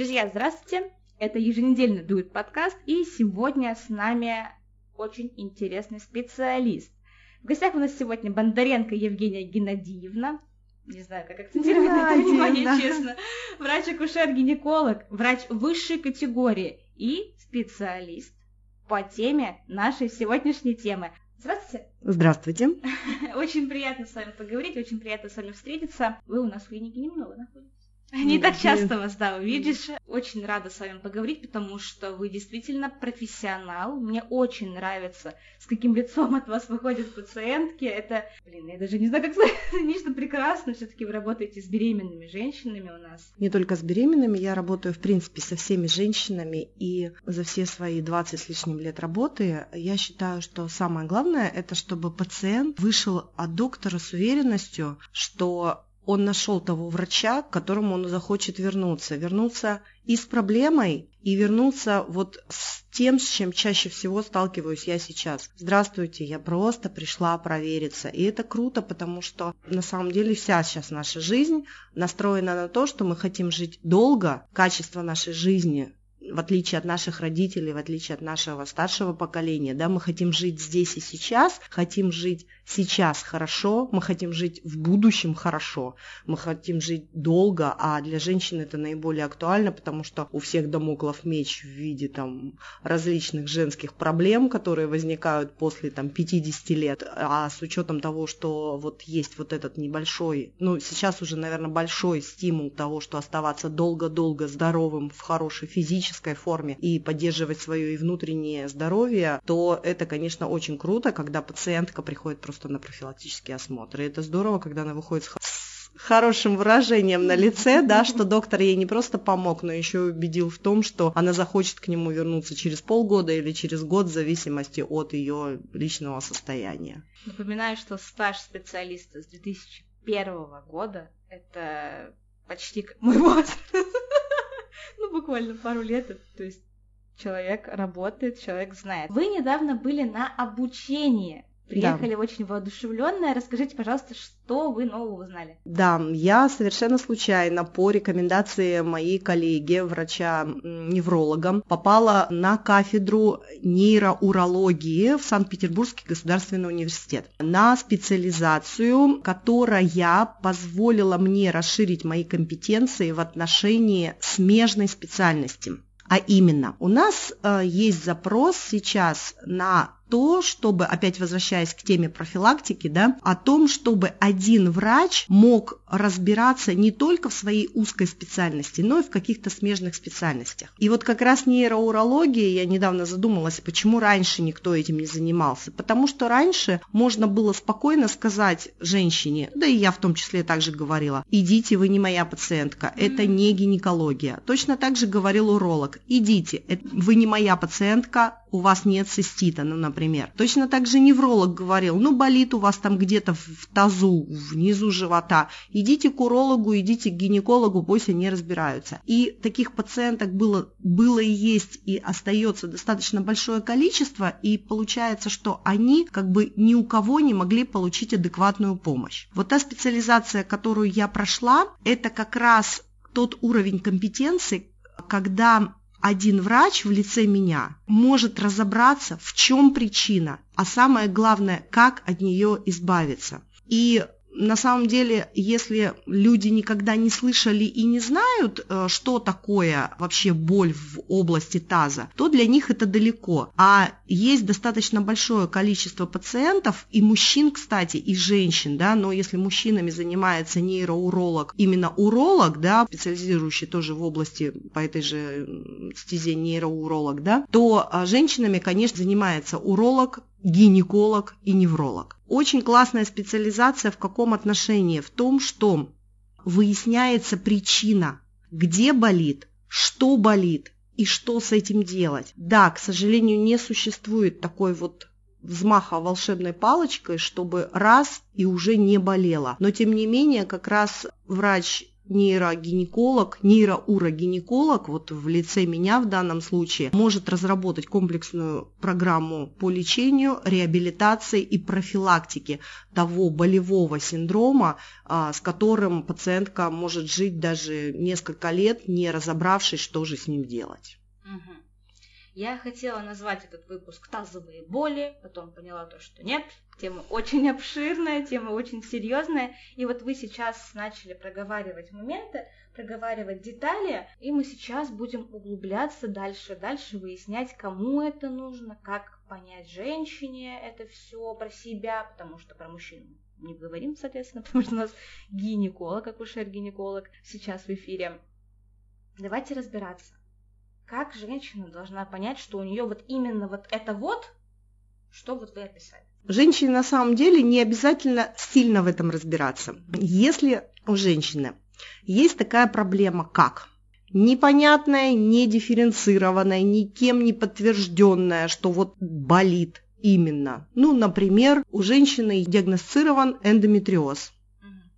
Друзья, здравствуйте! Это еженедельный дует подкаст, и сегодня с нами очень интересный специалист. В гостях у нас сегодня Бондаренко Евгения Геннадьевна, не знаю, как акцентировать на это внимание, честно, врач-акушер-гинеколог, врач высшей категории и специалист по теме нашей сегодняшней темы. Здравствуйте. Здравствуйте. Очень приятно с вами поговорить, очень приятно с вами встретиться. Вы у нас в клинике немного находитесь. Не так часто вас, да, увидишь. Очень рада с вами поговорить, потому что вы действительно профессионал. Мне очень нравится, с каким лицом от вас выходят пациентки. Это, блин, я даже не знаю, как сказать, нечто прекрасно. все таки вы работаете с беременными женщинами у нас. Не только с беременными, я работаю, в принципе, со всеми женщинами. И за все свои 20 с лишним лет работы я считаю, что самое главное, это чтобы пациент вышел от доктора с уверенностью, что он нашел того врача, к которому он захочет вернуться. Вернуться и с проблемой, и вернуться вот с тем, с чем чаще всего сталкиваюсь я сейчас. Здравствуйте, я просто пришла провериться. И это круто, потому что на самом деле вся сейчас наша жизнь настроена на то, что мы хотим жить долго, качество нашей жизни в отличие от наших родителей, в отличие от нашего старшего поколения, да, мы хотим жить здесь и сейчас, хотим жить сейчас хорошо, мы хотим жить в будущем хорошо, мы хотим жить долго, а для женщин это наиболее актуально, потому что у всех домоклов меч в виде там различных женских проблем, которые возникают после там 50 лет, а с учетом того, что вот есть вот этот небольшой, ну сейчас уже, наверное, большой стимул того, что оставаться долго-долго здоровым в хорошей физической форме и поддерживать свое и внутреннее здоровье, то это, конечно, очень круто, когда пациентка приходит просто на профилактический осмотр. И это здорово, когда она выходит с хорошим выражением на лице, да, что доктор ей не просто помог, но еще убедил в том, что она захочет к нему вернуться через полгода или через год в зависимости от ее личного состояния. Напоминаю, что стаж специалиста с 2001 года – это почти мой возраст. Ну, буквально пару лет, то есть человек работает, человек знает. Вы недавно были на обучении Приехали да. очень воодушевленная. Расскажите, пожалуйста, что вы нового узнали? Да, я совершенно случайно по рекомендации моей коллеги, врача-невролога, попала на кафедру нейроурологии в Санкт-Петербургский государственный университет на специализацию, которая позволила мне расширить мои компетенции в отношении смежной специальности. А именно, у нас э, есть запрос сейчас на то, чтобы, опять возвращаясь к теме профилактики, да, о том, чтобы один врач мог разбираться не только в своей узкой специальности, но и в каких-то смежных специальностях. И вот как раз нейроурология, я недавно задумалась, почему раньше никто этим не занимался. Потому что раньше можно было спокойно сказать женщине, да и я в том числе также говорила, идите, вы не моя пациентка, это не гинекология. Точно так же говорил уролог, идите, вы не моя пациентка, у вас нет цистита, ну, например. Точно так же невролог говорил, ну, болит у вас там где-то в тазу, внизу живота, идите к урологу, идите к гинекологу, пусть они разбираются. И таких пациенток было, было и есть, и остается достаточно большое количество, и получается, что они как бы ни у кого не могли получить адекватную помощь. Вот та специализация, которую я прошла, это как раз тот уровень компетенции, когда один врач в лице меня может разобраться, в чем причина, а самое главное, как от нее избавиться. И на самом деле, если люди никогда не слышали и не знают, э, что такое вообще боль в области таза, то для них это далеко. А есть достаточно большое количество пациентов, и мужчин, кстати, и женщин, да, но если мужчинами занимается нейроуролог, именно уролог, да, специализирующий тоже в области по этой же стезе нейроуролог, да, то а, женщинами, конечно, занимается уролог, гинеколог и невролог. Очень классная специализация в каком отношении? В том, что выясняется причина, где болит, что болит и что с этим делать. Да, к сожалению, не существует такой вот взмаха волшебной палочкой, чтобы раз и уже не болело. Но тем не менее, как раз врач нейрогинеколог, нейроурогинеколог, вот в лице меня в данном случае, может разработать комплексную программу по лечению, реабилитации и профилактике того болевого синдрома, а, с которым пациентка может жить даже несколько лет, не разобравшись, что же с ним делать. Я хотела назвать этот выпуск «Тазовые боли», потом поняла то, что нет, тема очень обширная, тема очень серьезная, и вот вы сейчас начали проговаривать моменты, проговаривать детали, и мы сейчас будем углубляться дальше, дальше выяснять, кому это нужно, как понять женщине это все про себя, потому что про мужчину не говорим, соответственно, потому что у нас гинеколог, акушер-гинеколог сейчас в эфире. Давайте разбираться как женщина должна понять, что у нее вот именно вот это вот, что вот вы описали? Женщине на самом деле не обязательно сильно в этом разбираться. Если у женщины есть такая проблема, как непонятная, не дифференцированная, никем не подтвержденная, что вот болит именно. Ну, например, у женщины диагностирован эндометриоз.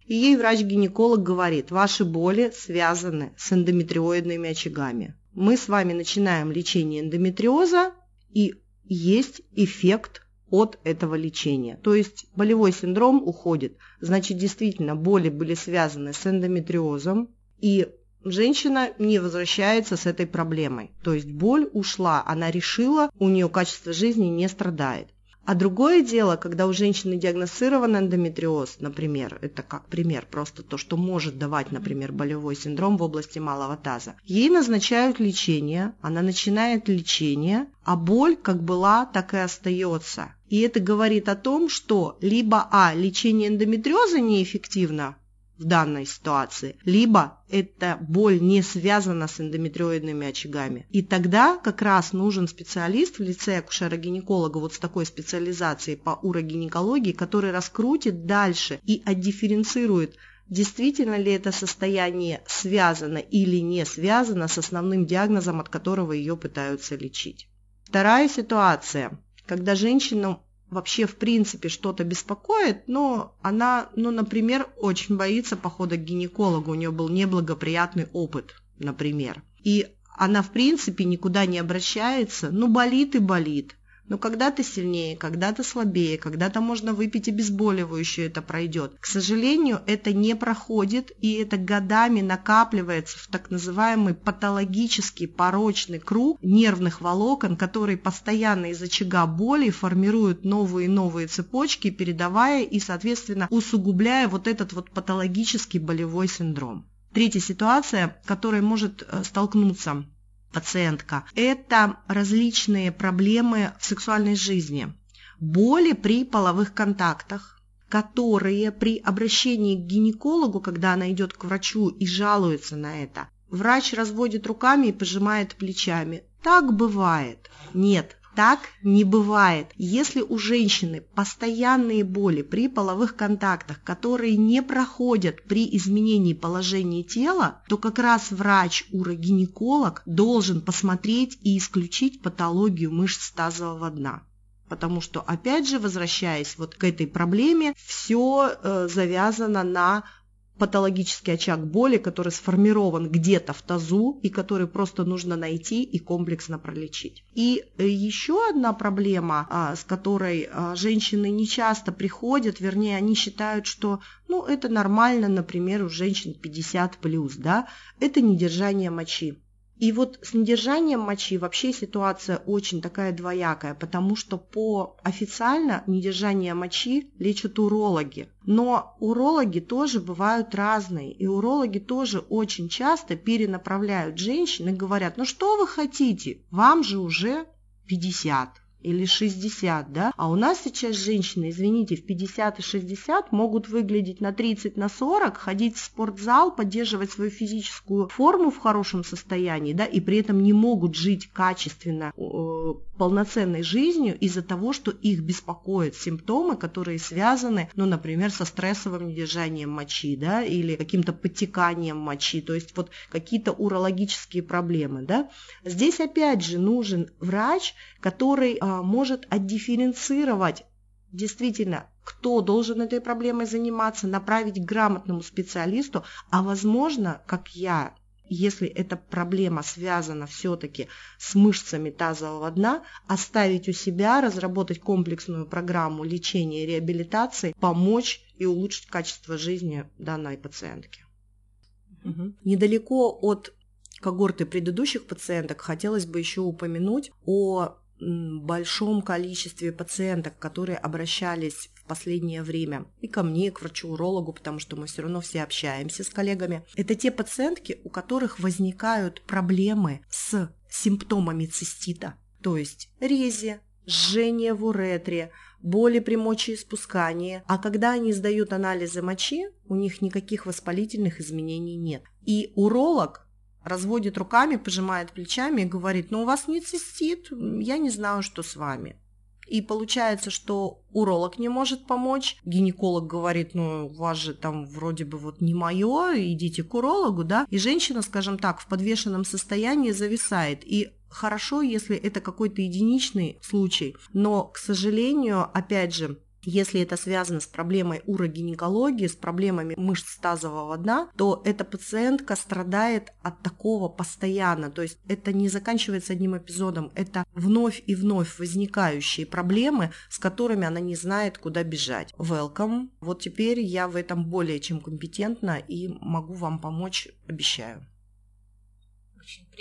И ей врач-гинеколог говорит, ваши боли связаны с эндометриоидными очагами мы с вами начинаем лечение эндометриоза, и есть эффект от этого лечения. То есть болевой синдром уходит. Значит, действительно, боли были связаны с эндометриозом, и женщина не возвращается с этой проблемой. То есть боль ушла, она решила, у нее качество жизни не страдает. А другое дело, когда у женщины диагностирован эндометриоз, например, это как пример, просто то, что может давать, например, болевой синдром в области малого таза. Ей назначают лечение, она начинает лечение, а боль как была, так и остается. И это говорит о том, что либо А, лечение эндометриоза неэффективно, в данной ситуации, либо эта боль не связана с эндометриоидными очагами. И тогда как раз нужен специалист в лице акушера-гинеколога вот с такой специализацией по урогинекологии, который раскрутит дальше и отдифференцирует действительно ли это состояние связано или не связано с основным диагнозом, от которого ее пытаются лечить. Вторая ситуация, когда женщину вообще в принципе что-то беспокоит, но она, ну, например, очень боится похода к гинекологу, у нее был неблагоприятный опыт, например. И она в принципе никуда не обращается, ну болит и болит. Но когда-то сильнее, когда-то слабее, когда-то можно выпить обезболивающее, это пройдет. К сожалению, это не проходит, и это годами накапливается в так называемый патологический порочный круг нервных волокон, которые постоянно из очага боли формируют новые и новые цепочки, передавая и, соответственно, усугубляя вот этот вот патологический болевой синдром. Третья ситуация, которая может э, столкнуться пациентка, это различные проблемы в сексуальной жизни, боли при половых контактах, которые при обращении к гинекологу, когда она идет к врачу и жалуется на это, врач разводит руками и пожимает плечами. Так бывает. Нет, так не бывает. Если у женщины постоянные боли при половых контактах, которые не проходят при изменении положения тела, то как раз врач-урогинеколог должен посмотреть и исключить патологию мышц тазового дна потому что, опять же, возвращаясь вот к этой проблеме, все э, завязано на патологический очаг боли, который сформирован где-то в тазу и который просто нужно найти и комплексно пролечить. И э, еще одна проблема, а, с которой а, женщины не часто приходят, вернее, они считают, что ну, это нормально, например, у женщин 50 плюс, да, это недержание мочи. И вот с недержанием мочи вообще ситуация очень такая двоякая, потому что по официально недержание мочи лечат урологи. Но урологи тоже бывают разные, и урологи тоже очень часто перенаправляют женщин и говорят, ну что вы хотите, вам же уже 50 или 60, да? А у нас сейчас женщины, извините, в 50 и 60 могут выглядеть на 30, на 40, ходить в спортзал, поддерживать свою физическую форму в хорошем состоянии, да, и при этом не могут жить качественно, э, полноценной жизнью из-за того, что их беспокоят симптомы, которые связаны, ну, например, со стрессовым недержанием мочи, да, или каким-то подтеканием мочи, то есть вот какие-то урологические проблемы, да. Здесь опять же нужен врач, который а, может отдифференцировать действительно, кто должен этой проблемой заниматься, направить к грамотному специалисту, а возможно, как я, если эта проблема связана все-таки с мышцами тазового дна, оставить у себя, разработать комплексную программу лечения и реабилитации, помочь и улучшить качество жизни данной пациентки. Угу. Недалеко от когорты предыдущих пациенток хотелось бы еще упомянуть о большом количестве пациенток, которые обращались в последнее время и ко мне, и к врачу-урологу, потому что мы все равно все общаемся с коллегами. Это те пациентки, у которых возникают проблемы с симптомами цистита, то есть рези, жжение в уретре, боли при мочеиспускании, а когда они сдают анализы мочи, у них никаких воспалительных изменений нет. И уролог разводит руками, пожимает плечами и говорит, ну у вас не цистит, я не знаю, что с вами. И получается, что уролог не может помочь, гинеколог говорит, ну, у вас же там вроде бы вот не мое, идите к урологу, да, и женщина, скажем так, в подвешенном состоянии зависает. И хорошо, если это какой-то единичный случай, но, к сожалению, опять же, если это связано с проблемой урогинекологии, с проблемами мышц тазового дна, то эта пациентка страдает от такого постоянно. То есть это не заканчивается одним эпизодом, это вновь и вновь возникающие проблемы, с которыми она не знает, куда бежать. Welcome. Вот теперь я в этом более чем компетентна и могу вам помочь, обещаю.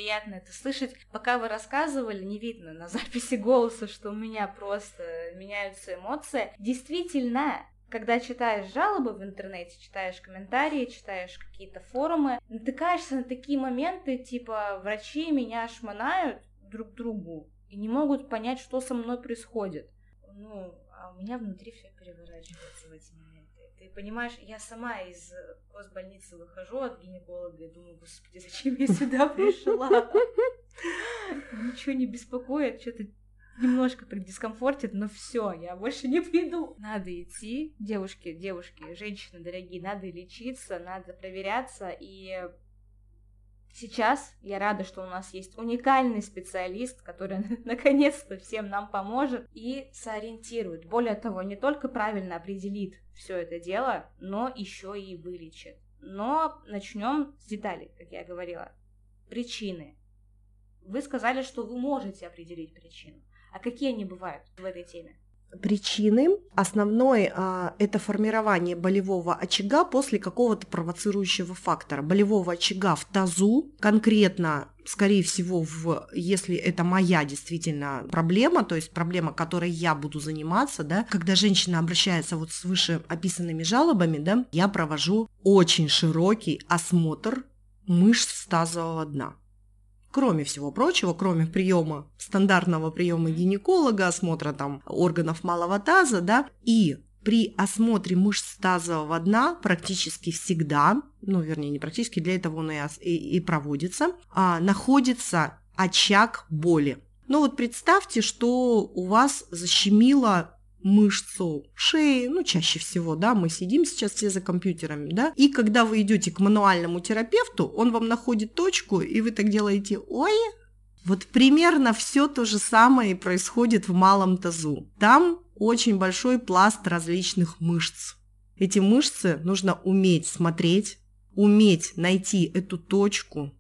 Приятно это слышать. Пока вы рассказывали, не видно на записи голоса, что у меня просто меняются эмоции. Действительно, когда читаешь жалобы в интернете, читаешь комментарии, читаешь какие-то форумы, натыкаешься на такие моменты, типа врачи меня шмонают друг другу и не могут понять, что со мной происходит. Ну, а у меня внутри все переворачивается в эти моменты. Ты понимаешь, я сама из госбольницы выхожу от гинеколога и думаю, господи, зачем я сюда пришла? Ничего не беспокоит, что-то немножко так дискомфортит, но все, я больше не приду. Надо идти, девушки, девушки, женщины дорогие, надо лечиться, надо проверяться, и Сейчас я рада, что у нас есть уникальный специалист, который наконец-то всем нам поможет и сориентирует. Более того, не только правильно определит все это дело, но еще и вылечит. Но начнем с деталей, как я говорила. Причины. Вы сказали, что вы можете определить причину. А какие они бывают в этой теме? Причины. Основной а, это формирование болевого очага после какого-то провоцирующего фактора. Болевого очага в тазу, конкретно скорее всего, в, если это моя действительно проблема, то есть проблема, которой я буду заниматься, да, когда женщина обращается вот с выше описанными жалобами, да, я провожу очень широкий осмотр мышц тазового дна. Кроме всего прочего, кроме приема, стандартного приема гинеколога, осмотра там органов малого таза, да, и при осмотре мышц тазового дна практически всегда, ну, вернее, не практически, для этого он и, и, и проводится, а, находится очаг боли. Ну вот представьте, что у вас защемило мышцу шеи, ну, чаще всего, да, мы сидим сейчас все за компьютерами, да, и когда вы идете к мануальному терапевту, он вам находит точку, и вы так делаете, ой, вот примерно все то же самое и происходит в малом тазу. Там очень большой пласт различных мышц. Эти мышцы нужно уметь смотреть, уметь найти эту точку.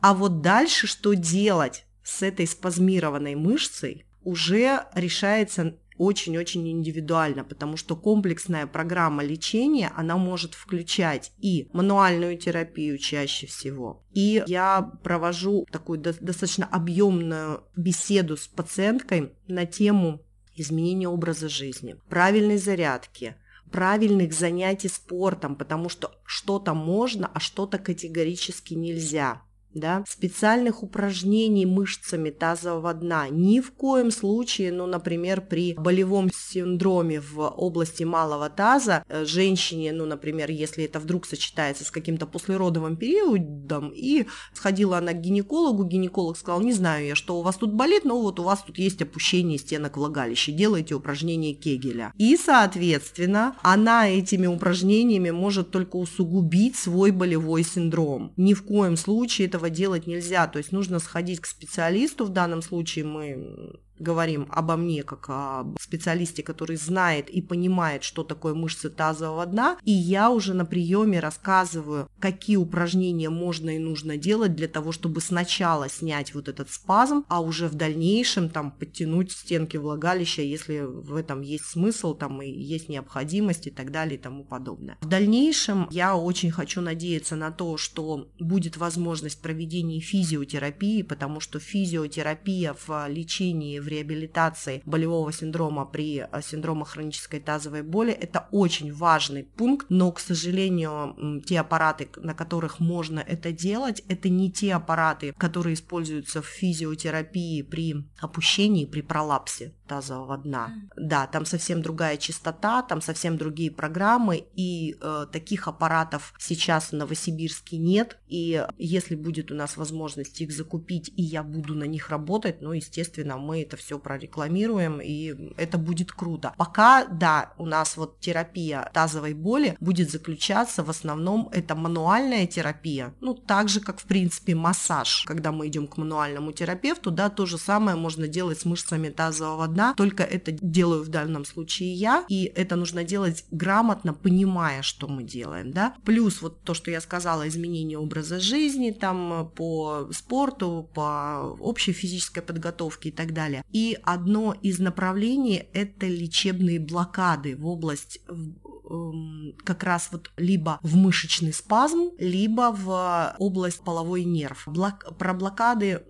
А вот дальше что делать с этой спазмированной мышцей, уже решается очень-очень индивидуально, потому что комплексная программа лечения, она может включать и мануальную терапию чаще всего, и я провожу такую достаточно объемную беседу с пациенткой на тему изменения образа жизни, правильной зарядки, правильных занятий спортом, потому что что-то можно, а что-то категорически нельзя да, специальных упражнений мышцами тазового дна. Ни в коем случае, ну, например, при болевом синдроме в области малого таза э, женщине, ну, например, если это вдруг сочетается с каким-то послеродовым периодом, и сходила она к гинекологу, гинеколог сказал, не знаю я, что у вас тут болит, но вот у вас тут есть опущение стенок влагалища, делайте упражнения Кегеля. И, соответственно, она этими упражнениями может только усугубить свой болевой синдром. Ни в коем случае этого делать нельзя. То есть нужно сходить к специалисту. В данном случае мы говорим обо мне как о специалисте, который знает и понимает, что такое мышцы тазового дна, и я уже на приеме рассказываю, какие упражнения можно и нужно делать для того, чтобы сначала снять вот этот спазм, а уже в дальнейшем там подтянуть стенки влагалища, если в этом есть смысл, там и есть необходимость и так далее и тому подобное. В дальнейшем я очень хочу надеяться на то, что будет возможность проведения физиотерапии, потому что физиотерапия в лечении, в реабилитации болевого синдрома при э, синдроме хронической тазовой боли – это очень важный пункт, но, к сожалению, те аппараты, на которых можно это делать, это не те аппараты, которые используются в физиотерапии при опущении, при пролапсе тазового дна. Да, там совсем другая частота, там совсем другие программы, и э, таких аппаратов сейчас в Новосибирске нет. И если будет у нас возможность их закупить, и я буду на них работать, ну, естественно, мы это все прорекламируем, и это будет круто. Пока, да, у нас вот терапия тазовой боли будет заключаться в основном это мануальная терапия, ну, так же, как, в принципе, массаж. Когда мы идем к мануальному терапевту, да, то же самое можно делать с мышцами тазового дна только это делаю в данном случае я, и это нужно делать грамотно, понимая, что мы делаем, да. Плюс вот то, что я сказала, изменение образа жизни, там, по спорту, по общей физической подготовке и так далее. И одно из направлений – это лечебные блокады в область как раз вот либо в мышечный спазм, либо в область половой нерв. Блок, про блокады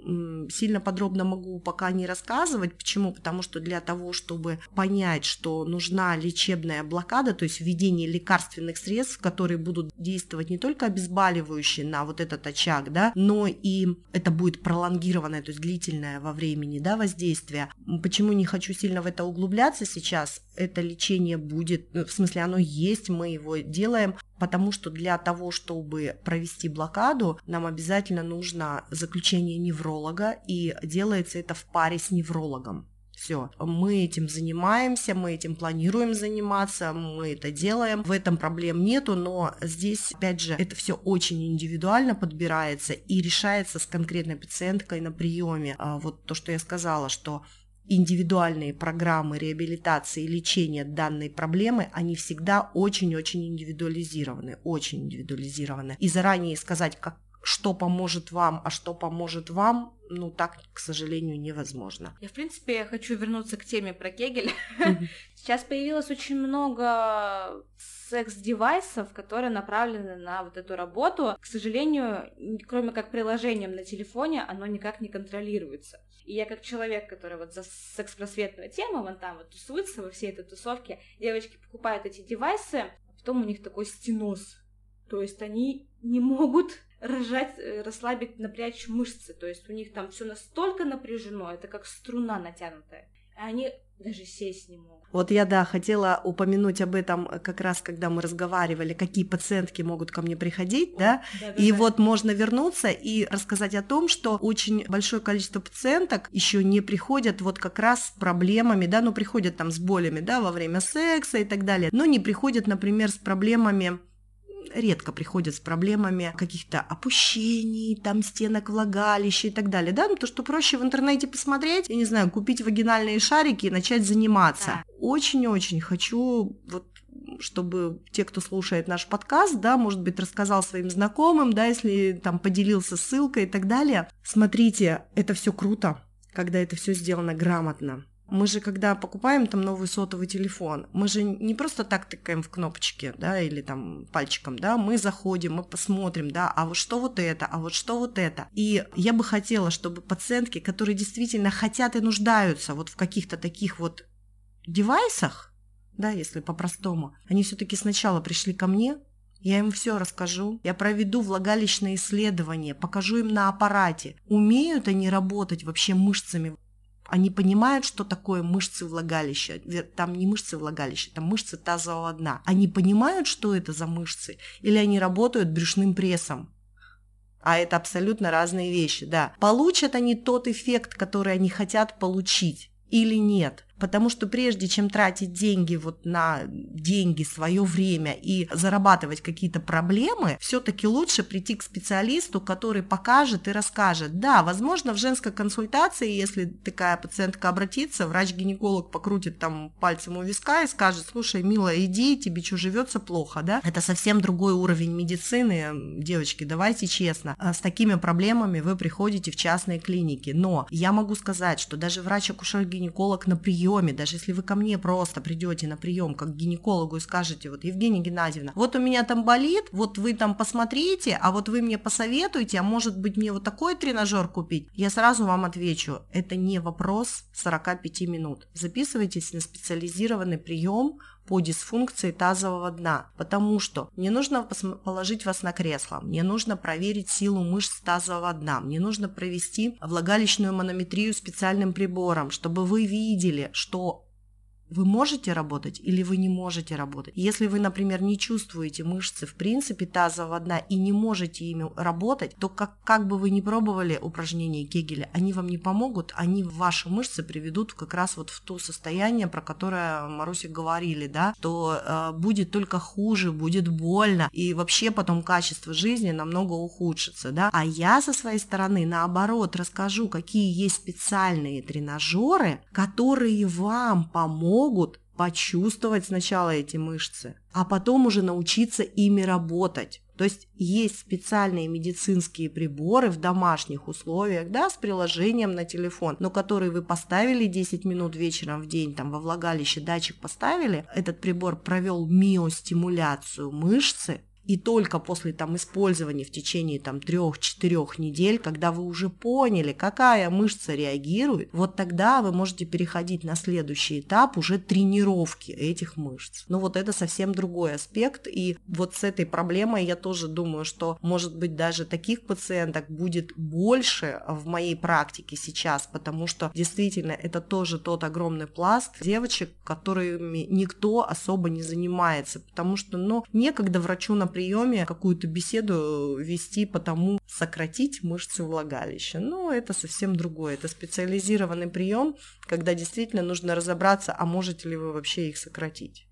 сильно подробно могу пока не рассказывать. Почему? Потому что для того, чтобы понять, что нужна лечебная блокада, то есть введение лекарственных средств, которые будут действовать не только обезболивающие на вот этот очаг, да, но и это будет пролонгированное, то есть длительное во времени да, воздействие. Почему не хочу сильно в это углубляться сейчас? Это лечение будет, ну, в смысле оно есть, мы его делаем, потому что для того, чтобы провести блокаду, нам обязательно нужно заключение невролога, и делается это в паре с неврологом. Все, мы этим занимаемся, мы этим планируем заниматься, мы это делаем. В этом проблем нету, но здесь, опять же, это все очень индивидуально подбирается и решается с конкретной пациенткой на приеме. А вот то, что я сказала, что индивидуальные программы реабилитации и лечения данной проблемы, они всегда очень-очень индивидуализированы, очень индивидуализированы. И заранее сказать, как, что поможет вам, а что поможет вам, ну, так, к сожалению, невозможно. Я, в принципе, хочу вернуться к теме про Кегель. Сейчас появилось очень много секс-девайсов, которые направлены на вот эту работу. К сожалению, кроме как приложением на телефоне, оно никак не контролируется. И я как человек, который вот за секс-просветную тему, вон там вот тусуется во всей этой тусовке, девочки покупают эти девайсы, а потом у них такой стеноз. То есть они не могут рожать, э, расслабить, напрячь мышцы. То есть у них там все настолько напряжено, это как струна натянутая. И они даже сесть не могут. Вот я, да, хотела упомянуть об этом э, как раз, когда мы разговаривали, какие пациентки могут ко мне приходить, да, да, да и да. вот можно вернуться и рассказать о том, что очень большое количество пациенток еще не приходят вот как раз с проблемами, да, ну приходят там с болями, да, во время секса и так далее, но не приходят, например, с проблемами редко приходят с проблемами каких-то опущений, там стенок влагалища и так далее, да, ну то, что проще в интернете посмотреть, я не знаю, купить вагинальные шарики и начать заниматься. Очень-очень хочу вот чтобы те, кто слушает наш подкаст, да, может быть, рассказал своим знакомым, да, если там поделился ссылкой и так далее. Смотрите, это все круто, когда это все сделано грамотно. Мы же, когда покупаем там новый сотовый телефон, мы же не просто так тыкаем в кнопочки, да, или там пальчиком, да, мы заходим, мы посмотрим, да, а вот что вот это, а вот что вот это. И я бы хотела, чтобы пациентки, которые действительно хотят и нуждаются вот в каких-то таких вот девайсах, да, если по-простому, они все-таки сначала пришли ко мне, я им все расскажу. Я проведу влагалищное исследование, покажу им на аппарате. Умеют они работать вообще мышцами они понимают, что такое мышцы влагалища. Там не мышцы влагалища, там мышцы тазового дна. Они понимают, что это за мышцы, или они работают брюшным прессом. А это абсолютно разные вещи, да. Получат они тот эффект, который они хотят получить или нет. Потому что прежде чем тратить деньги вот на деньги, свое время и зарабатывать какие-то проблемы, все-таки лучше прийти к специалисту, который покажет и расскажет. Да, возможно, в женской консультации, если такая пациентка обратится, врач-гинеколог покрутит там пальцем у виска и скажет, слушай, милая, иди, тебе что, живется плохо, да? Это совсем другой уровень медицины. Девочки, давайте честно, а с такими проблемами вы приходите в частные клиники. Но я могу сказать, что даже врач-акушер-гинеколог на приеме, даже если вы ко мне просто придете на прием как к гинекологу и скажете, вот, Евгения Геннадьевна, вот у меня там болит, вот вы там посмотрите, а вот вы мне посоветуете, а может быть мне вот такой тренажер купить, я сразу вам отвечу, это не вопрос 45 минут. Записывайтесь на специализированный прием по дисфункции тазового дна, потому что мне нужно положить вас на кресло, мне нужно проверить силу мышц тазового дна, мне нужно провести влагалищную манометрию специальным прибором, чтобы вы видели, что вы можете работать или вы не можете работать. Если вы, например, не чувствуете мышцы в принципе тазового дна и не можете ими работать, то как, как бы вы ни пробовали упражнения Кегеля, они вам не помогут, они ваши мышцы приведут как раз вот в то состояние, про которое Маруся говорили, да, что э, будет только хуже, будет больно, и вообще потом качество жизни намного ухудшится, да. А я со своей стороны, наоборот, расскажу, какие есть специальные тренажеры, которые вам помогут могут почувствовать сначала эти мышцы, а потом уже научиться ими работать. То есть есть специальные медицинские приборы в домашних условиях, да, с приложением на телефон, но которые вы поставили 10 минут вечером в день, там во влагалище датчик поставили, этот прибор провел миостимуляцию мышцы, и только после там использования в течение там трех-четырех недель, когда вы уже поняли, какая мышца реагирует, вот тогда вы можете переходить на следующий этап уже тренировки этих мышц. Но вот это совсем другой аспект, и вот с этой проблемой я тоже думаю, что может быть даже таких пациенток будет больше в моей практике сейчас, потому что действительно это тоже тот огромный пласт девочек, которыми никто особо не занимается, потому что, ну, некогда врачу, например, приеме какую-то беседу вести по тому, сократить мышцы влагалища. Но это совсем другое. Это специализированный прием, когда действительно нужно разобраться, а можете ли вы вообще их сократить.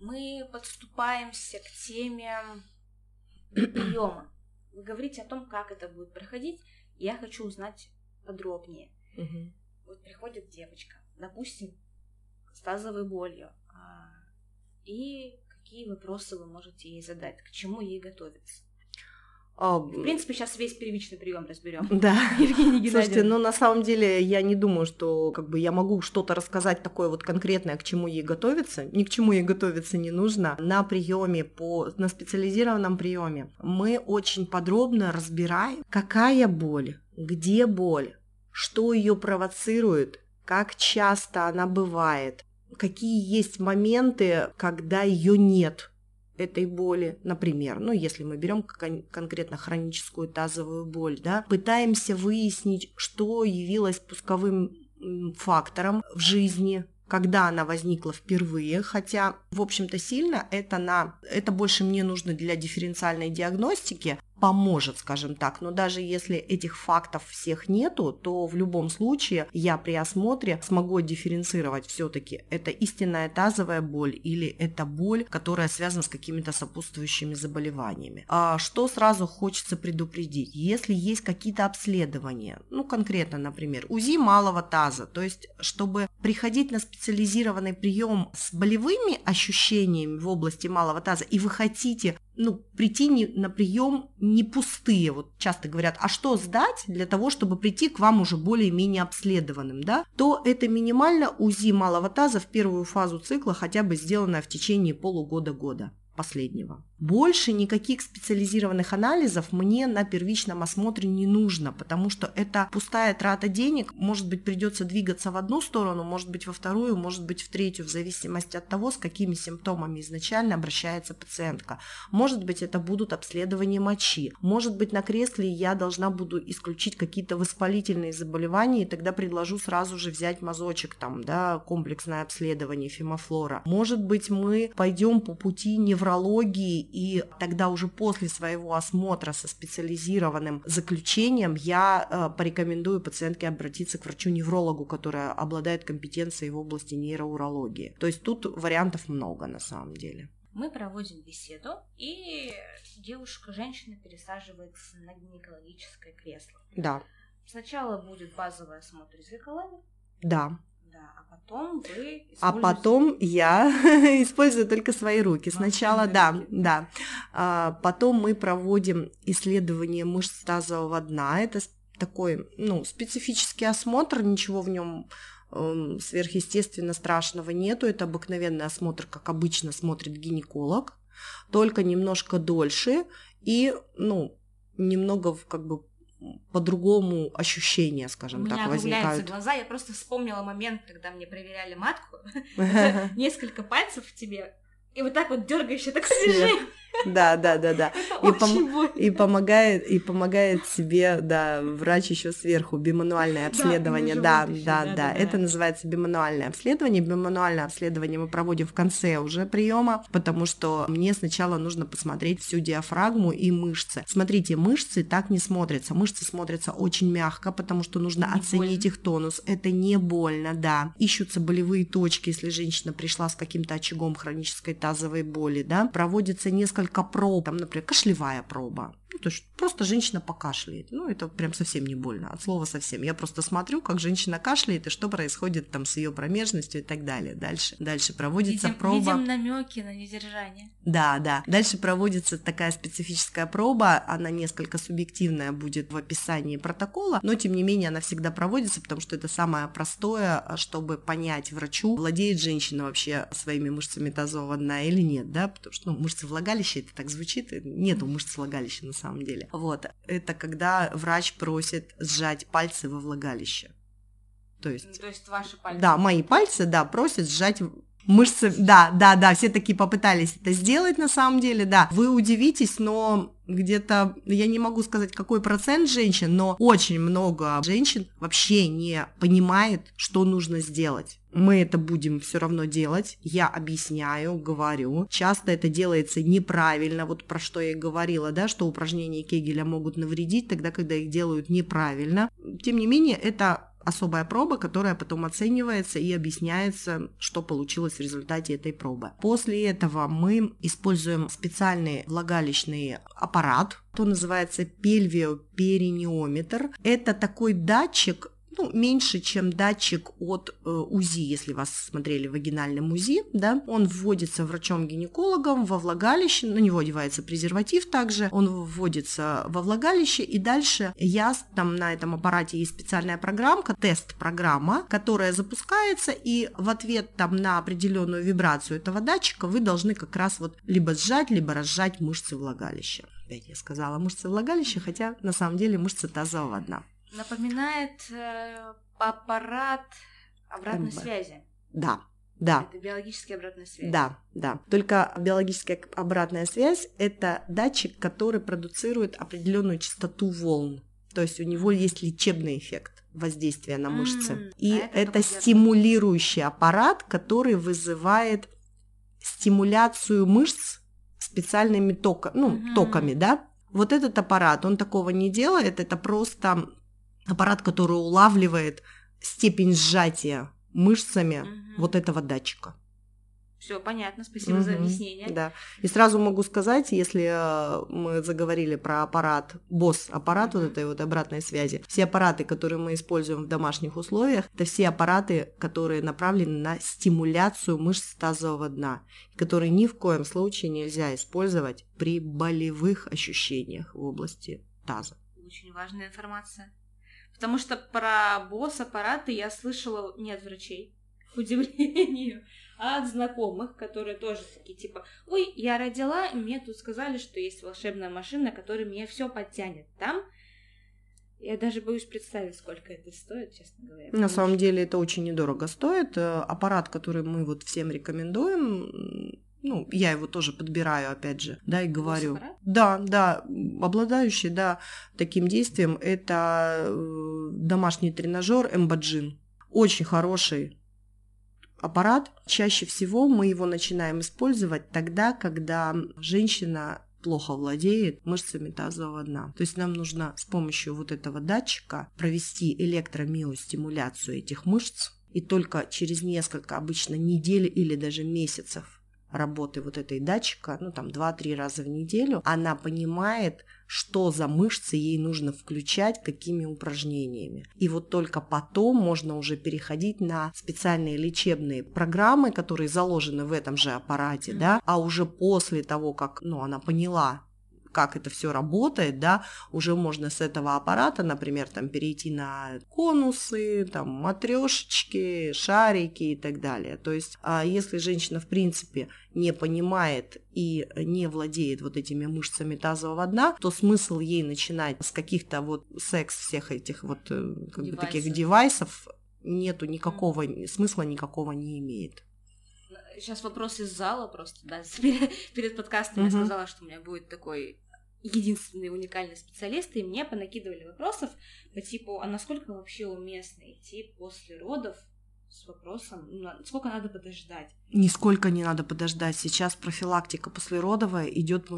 Мы подступаемся к теме приема. Вы говорите о том, как это будет проходить. Я хочу узнать подробнее. Угу. Вот приходит девочка, допустим, с тазовой болью, а, и какие вопросы вы можете ей задать, к чему ей готовиться. В принципе, сейчас весь первичный прием разберем. Да. Евгений Слушайте, ну на самом деле я не думаю, что как бы я могу что-то рассказать такое вот конкретное, к чему ей готовиться. Ни к чему ей готовиться не нужно. На приеме по на специализированном приеме мы очень подробно разбираем, какая боль, где боль, что ее провоцирует, как часто она бывает, какие есть моменты, когда ее нет этой боли, например, ну, если мы берем кон- конкретно хроническую тазовую боль, да, пытаемся выяснить, что явилось пусковым фактором в жизни когда она возникла впервые, хотя, в общем-то, сильно это на это больше мне нужно для дифференциальной диагностики, поможет, скажем так. Но даже если этих фактов всех нету, то в любом случае я при осмотре смогу дифференцировать все-таки это истинная тазовая боль или это боль, которая связана с какими-то сопутствующими заболеваниями. А что сразу хочется предупредить? Если есть какие-то обследования, ну конкретно, например, УЗИ малого таза, то есть чтобы приходить на специализированный прием с болевыми ощущениями в области малого таза, и вы хотите ну, прийти не, на прием не пустые. Вот часто говорят, а что сдать для того, чтобы прийти к вам уже более-менее обследованным, да? То это минимально УЗИ малого таза в первую фазу цикла, хотя бы сделанное в течение полугода-года последнего. Больше никаких специализированных анализов мне на первичном осмотре не нужно, потому что это пустая трата денег. Может быть, придется двигаться в одну сторону, может быть, во вторую, может быть, в третью, в зависимости от того, с какими симптомами изначально обращается пациентка. Может быть, это будут обследования мочи. Может быть, на кресле я должна буду исключить какие-то воспалительные заболевания, и тогда предложу сразу же взять мазочек, там, да, комплексное обследование фемофлора. Может быть, мы пойдем по пути неврологии и тогда уже после своего осмотра со специализированным заключением я э, порекомендую пациентке обратиться к врачу-неврологу, которая обладает компетенцией в области нейроурологии. То есть тут вариантов много на самом деле. Мы проводим беседу, и девушка, женщина пересаживается на гинекологическое кресло. Да. Сначала будет базовый осмотр зеркалами. Да. Да, а потом вы А потом я использую только свои руки. Сначала, да, да. А, потом мы проводим исследование мышц тазового дна. Это такой, ну, специфический осмотр, ничего в нем эм, сверхъестественно страшного нету. Это обыкновенный осмотр, как обычно смотрит гинеколог, только немножко дольше и, ну, немного в- как бы по-другому ощущения, У скажем меня так, округляются возникают. глаза. Я просто вспомнила момент, когда мне проверяли матку. Несколько пальцев в тебе. И вот так вот дергаешь, так свежее. Да, да, да, да. И пом-. И помогает, и помогает себе, да, врач еще сверху, бимануальное обследование, да, живот ещё, да, да, да, да, это да. называется бимануальное обследование. Бимануальное обследование мы проводим в конце уже приема, потому что мне сначала нужно посмотреть всю диафрагму и мышцы. Смотрите, мышцы так не смотрятся, мышцы смотрятся очень мягко, потому что нужно Не оценить больно. их тонус. Это не больно, да. Ищутся болевые точки, если женщина пришла с каким-то очагом хронической тазовой боли, да. Проводится несколько проб, там, например, кашлевая проба. Ну, то есть просто женщина покашляет. Ну, это прям совсем не больно, от слова совсем. Я просто смотрю, как женщина кашляет и что происходит там с ее промежностью и так далее. Дальше, дальше проводится Видим, проба. видим намеки на недержание. Да, да. Дальше проводится такая специфическая проба, она несколько субъективная будет в описании протокола, но тем не менее она всегда проводится, потому что это самое простое, чтобы понять врачу, владеет женщина вообще своими мышцами тазового дна или нет, да, потому что ну, мышцы влагалища, это так звучит, нету мышц влагалища на самом деле. Вот, это когда врач просит сжать пальцы во влагалище. То есть То есть ваши пальцы. да, мои пальцы, да, просят сжать мышцы. Да, да, да, все таки попытались это сделать на самом деле, да. Вы удивитесь, но где-то, я не могу сказать, какой процент женщин, но очень много женщин вообще не понимает, что нужно сделать. Мы это будем все равно делать. Я объясняю, говорю. Часто это делается неправильно, вот про что я и говорила, да, что упражнения Кегеля могут навредить тогда, когда их делают неправильно. Тем не менее, это особая проба, которая потом оценивается и объясняется, что получилось в результате этой пробы. После этого мы используем специальный влагалищный аппарат, то называется пельвиоперинеометр. Это такой датчик, ну, меньше, чем датчик от э, УЗИ, если вас смотрели в вагинальном УЗИ, да, он вводится врачом-гинекологом во влагалище, на него одевается презерватив также, он вводится во влагалище, и дальше я там на этом аппарате есть специальная программка, тест-программа, которая запускается, и в ответ там на определенную вибрацию этого датчика вы должны как раз вот либо сжать, либо разжать мышцы влагалища. Опять я сказала мышцы влагалища, хотя на самом деле мышцы тазового дна. Напоминает э, аппарат обратной МБ. связи. Да, да. Это биологическая обратная связь. Да, да. Только биологическая обратная связь – это датчик, который продуцирует определенную частоту волн. То есть у него есть лечебный эффект воздействия на мышцы. М, И а это это, стимулирующий аппарат, который вызывает стимуляцию мышц специальными тока, ну, Мгм. токами, да. Вот этот аппарат, он такого не делает, это просто аппарат, который улавливает степень сжатия мышцами Мгм. вот этого датчика. Все понятно, спасибо за Мгм, объяснение. Да. И сразу могу сказать, если э, мы заговорили про аппарат, босс аппарат вот Мгм. этой вот обратной связи, все аппараты, которые мы используем в домашних условиях, это все аппараты, которые направлены на стимуляцию мышц тазового дна, которые ни в коем случае нельзя использовать при болевых ощущениях в области таза. Очень важная информация. Потому что про босс-аппараты я слышала не от врачей, к удивлению, а от знакомых, которые тоже такие типа, ой, я родила, и мне тут сказали, что есть волшебная машина, которая мне все подтянет. Там я даже боюсь представить, сколько это стоит, честно говоря. На самом что- деле это очень недорого стоит. Э, Аппарат, который мы вот всем рекомендуем, ну, я его тоже подбираю, опять же, да, и говорю. Босс-аппарат? Да, да, обладающий, да, таким действием, это э, домашний тренажер Эмбаджин. Очень хороший, аппарат. Чаще всего мы его начинаем использовать тогда, когда женщина плохо владеет мышцами тазового дна. То есть нам нужно с помощью вот этого датчика провести электромиостимуляцию этих мышц, и только через несколько обычно недель или даже месяцев работы вот этой датчика, ну там 2-3 раза в неделю, она понимает, что за мышцы ей нужно включать, какими упражнениями. И вот только потом можно уже переходить на специальные лечебные программы, которые заложены в этом же аппарате, да, а уже после того, как ну, она поняла, как это все работает, да, уже можно с этого аппарата, например, там перейти на конусы, там матрешечки, шарики и так далее. То есть, а если женщина в принципе не понимает и не владеет вот этими мышцами тазового дна, то смысл ей начинать с каких-то вот секс всех этих вот э, как бы таких девайсов нету никакого смысла никакого не имеет сейчас вопрос из зала просто, да, перед, перед подкастом uh-huh. я сказала, что у меня будет такой единственный уникальный специалист, и мне понакидывали вопросов по типу, а насколько вообще уместно идти после родов с вопросом, ну, сколько надо подождать? Нисколько не надо подождать. Сейчас профилактика послеродовая идет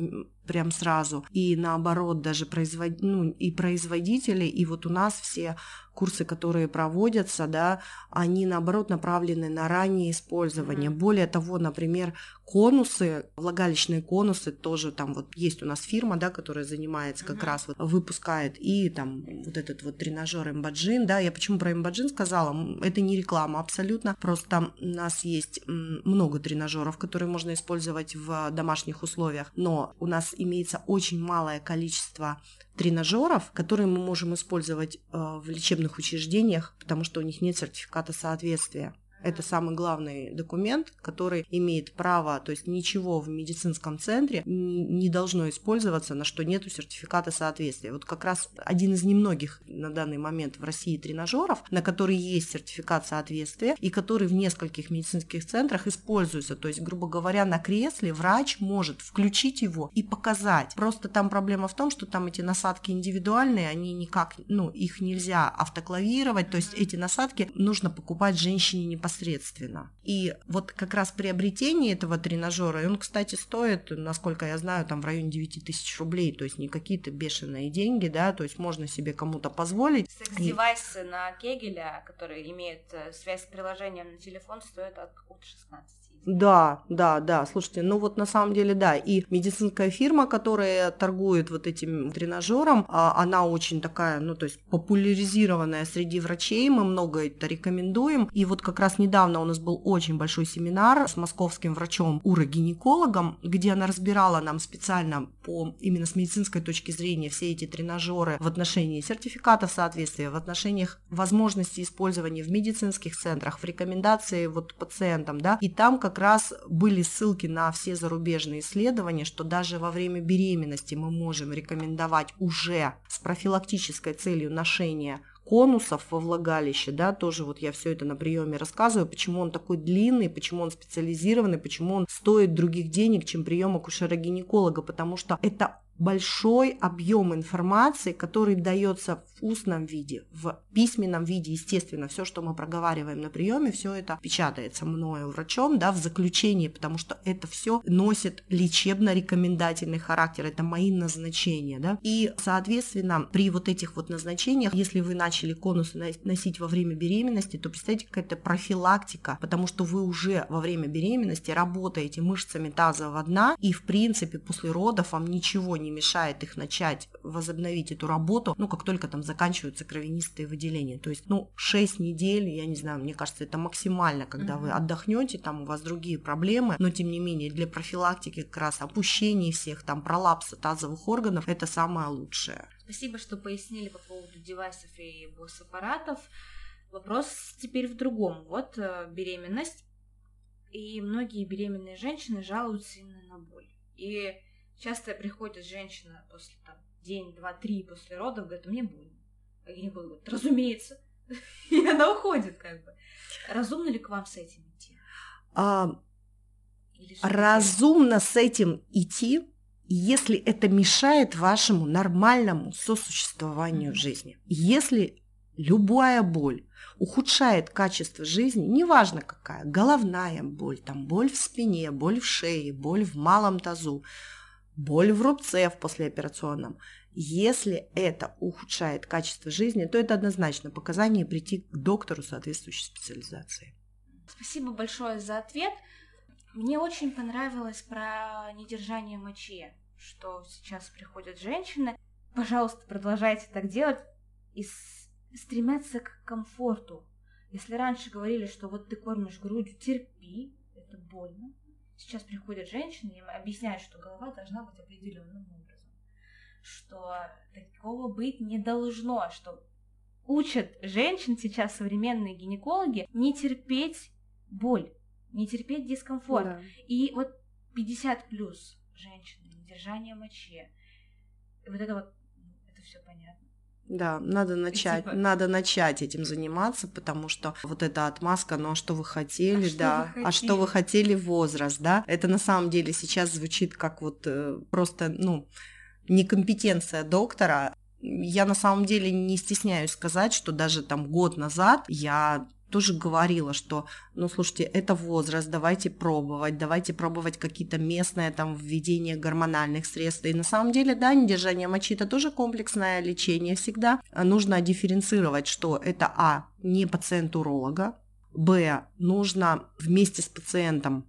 прям сразу. И наоборот, даже производ... ну, и производители, и вот у нас все курсы, которые проводятся, да, они наоборот направлены на раннее использование. Mm-hmm. Более того, например, конусы, влагалищные конусы тоже там вот есть у нас фирма, да, которая занимается как mm-hmm. раз вот выпускает и там вот этот вот тренажер имбаджин, да, я почему про имбаджин сказала, это не реклама абсолютно, просто у нас есть много тренажеров, которые можно использовать в домашних условиях, но у нас имеется очень малое количество тренажеров, которые мы можем использовать э, в лечебных учреждениях, потому что у них нет сертификата соответствия. Это самый главный документ, который имеет право, то есть ничего в медицинском центре не должно использоваться, на что нету сертификата соответствия. Вот как раз один из немногих на данный момент в России тренажеров, на который есть сертификат соответствия и который в нескольких медицинских центрах используется. То есть, грубо говоря, на кресле врач может включить его и показать. Просто там проблема в том, что там эти насадки индивидуальные, они никак, ну, их нельзя автоклавировать, то есть эти насадки нужно покупать женщине непосредственно непосредственно. И вот как раз приобретение этого тренажера, и он, кстати, стоит, насколько я знаю, там в районе 9 тысяч рублей, то есть не какие-то бешеные деньги, да, то есть можно себе кому-то позволить. Секс-девайсы и... на Кегеля, которые имеют э, связь с приложением на телефон, стоят от, от 16. Да, да, да. Слушайте, ну вот на самом деле, да. И медицинская фирма, которая торгует вот этим тренажером, а, она очень такая, ну то есть популяризированная среди врачей. Мы много это рекомендуем. И вот как раз недавно у нас был очень большой семинар с московским врачом-урогинекологом, где она разбирала нам специально по именно с медицинской точки зрения все эти тренажеры в отношении сертификатов соответствия, в отношениях возможности использования в медицинских центрах, в рекомендации вот пациентам, да. И там как как раз были ссылки на все зарубежные исследования, что даже во время беременности мы можем рекомендовать уже с профилактической целью ношения конусов во влагалище, да, тоже вот я все это на приеме рассказываю, почему он такой длинный, почему он специализированный, почему он стоит других денег, чем прием акушера-гинеколога, потому что это большой объем информации, который дается в устном виде, в письменном виде, естественно, все, что мы проговариваем на приеме, все это печатается мною врачом, да, в заключении, потому что это все носит лечебно-рекомендательный характер, это мои назначения, да, и, соответственно, при вот этих вот назначениях, если вы начали конусы носить во время беременности, то представьте, какая-то профилактика, потому что вы уже во время беременности работаете мышцами тазового дна, и, в принципе, после родов вам ничего не мешает их начать возобновить эту работу, ну, как только там заканчиваются кровянистые выделения. То есть, ну, 6 недель, я не знаю, мне кажется, это максимально, когда mm-hmm. вы отдохнете, там у вас другие проблемы, но тем не менее для профилактики как раз опущений всех, там пролапса тазовых органов, это самое лучшее. Спасибо, что пояснили по поводу девайсов и босс-аппаратов. Вопрос теперь в другом. Вот э, беременность, и многие беременные женщины жалуются именно на боль. И Часто приходит женщина после там день, два, три после родов, говорит, мне больно. А гинеколог говорит, разумеется. И она уходит как бы. Разумно ли к вам с этим идти? А, разумно с этим идти, если это мешает вашему нормальному сосуществованию в жизни. Если любая боль ухудшает качество жизни, неважно какая, головная боль, там боль в спине, боль в шее, боль в малом тазу, боль в рубце в послеоперационном. Если это ухудшает качество жизни, то это однозначно показание прийти к доктору соответствующей специализации. Спасибо большое за ответ. Мне очень понравилось про недержание мочи, что сейчас приходят женщины. Пожалуйста, продолжайте так делать и стремятся к комфорту. Если раньше говорили, что вот ты кормишь грудью, терпи, это больно. Сейчас приходят женщины и объясняют, что голова должна быть определенным образом. Что такого быть не должно, что учат женщин сейчас современные гинекологи не терпеть боль, не терпеть дискомфорт. Да. И вот 50 плюс женщины, недержание мочи, вот это вот, ну, это все понятно. Да, надо начать, типа... надо начать этим заниматься, потому что вот эта отмазка, ну а что вы хотели, а да, что вы а что вы хотели? возраст, да, это на самом деле сейчас звучит как вот э, просто, ну, некомпетенция доктора. Я на самом деле не стесняюсь сказать, что даже там год назад я тоже говорила, что, ну, слушайте, это возраст, давайте пробовать, давайте пробовать какие-то местные там введения гормональных средств. И на самом деле, да, недержание мочи – это тоже комплексное лечение всегда. Нужно дифференцировать, что это, а, не пациент уролога, б, нужно вместе с пациентом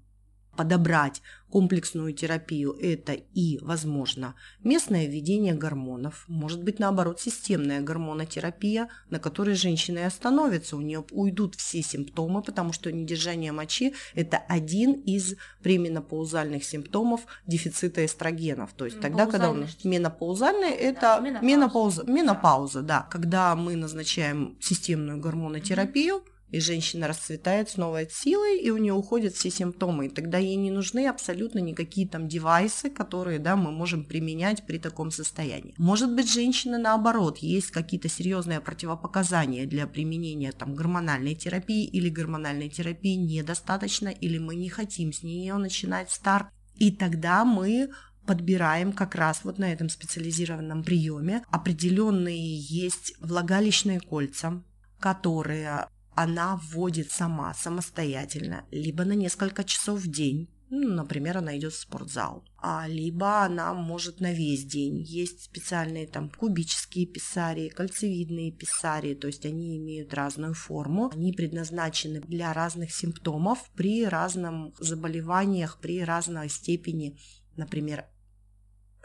подобрать комплексную терапию – это и, возможно, местное введение гормонов, может быть, наоборот, системная гормонотерапия, на которой женщина и остановится, у нее уйдут все симптомы, потому что недержание мочи – это один из пременопаузальных симптомов дефицита эстрогенов. То есть тогда, когда он менопаузальный, это да, менопауза. Менопауза, менопауза, да. Когда мы назначаем системную гормонотерапию, и женщина расцветает с новой силой, и у нее уходят все симптомы. И тогда ей не нужны абсолютно никакие там девайсы, которые да, мы можем применять при таком состоянии. Может быть, женщина наоборот, есть какие-то серьезные противопоказания для применения там, гормональной терапии, или гормональной терапии недостаточно, или мы не хотим с нее начинать старт. И тогда мы подбираем как раз вот на этом специализированном приеме определенные есть влагалищные кольца, которые она вводит сама, самостоятельно, либо на несколько часов в день, ну, например, она идет в спортзал, а либо она может на весь день. Есть специальные там кубические писарии, кольцевидные писарии, то есть они имеют разную форму, они предназначены для разных симптомов при разных заболеваниях, при разной степени, например,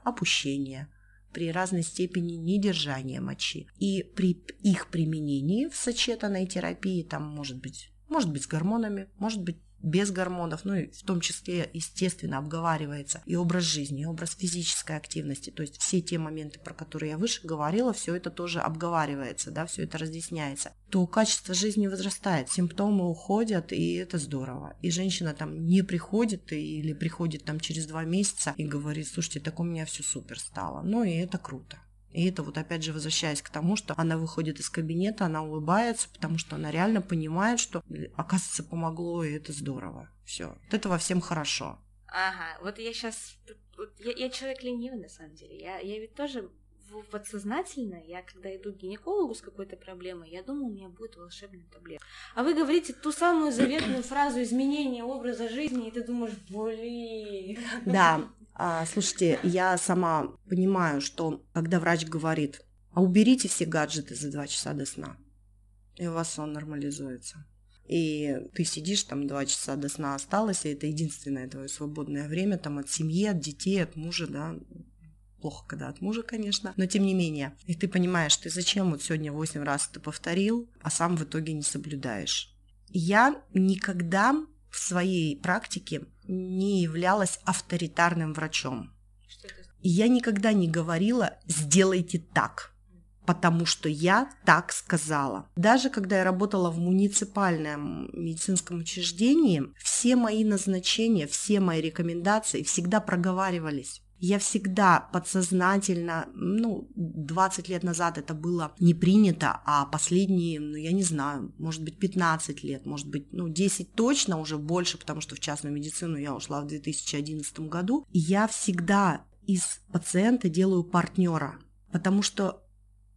опущения, при разной степени недержания мочи. И при их применении в сочетанной терапии, там может быть, может быть с гормонами, может быть без гормонов, ну и в том числе, естественно, обговаривается и образ жизни, и образ физической активности. То есть все те моменты, про которые я выше говорила, все это тоже обговаривается, да, все это разъясняется. То качество жизни возрастает, симптомы уходят, и это здорово. И женщина там не приходит или приходит там через два месяца и говорит, слушайте, так у меня все супер стало. Ну и это круто. И это вот опять же возвращаясь к тому, что она выходит из кабинета, она улыбается, потому что она реально понимает, что оказывается помогло, и это здорово. Все. От этого всем хорошо. Ага, вот я сейчас... Я, я человек ленивый, на самом деле. Я, я ведь тоже подсознательно, я когда иду к гинекологу с какой-то проблемой, я думаю, у меня будет волшебная таблетка. А вы говорите ту самую заветную фразу изменения образа жизни, и ты думаешь, блин. Да, а, слушайте, я сама понимаю, что когда врач говорит, а уберите все гаджеты за два часа до сна, и у вас сон нормализуется. И ты сидишь там два часа до сна осталось, и это единственное твое свободное время там от семьи, от детей, от мужа, да, плохо, когда от мужа, конечно, но тем не менее. И ты понимаешь, ты зачем вот сегодня восемь раз это повторил, а сам в итоге не соблюдаешь. Я никогда в своей практике не являлась авторитарным врачом. И я никогда не говорила «сделайте так», потому что я так сказала. Даже когда я работала в муниципальном медицинском учреждении, все мои назначения, все мои рекомендации всегда проговаривались. Я всегда подсознательно, ну, 20 лет назад это было не принято, а последние, ну, я не знаю, может быть, 15 лет, может быть, ну, 10 точно, уже больше, потому что в частную медицину я ушла в 2011 году. Я всегда из пациента делаю партнера, потому что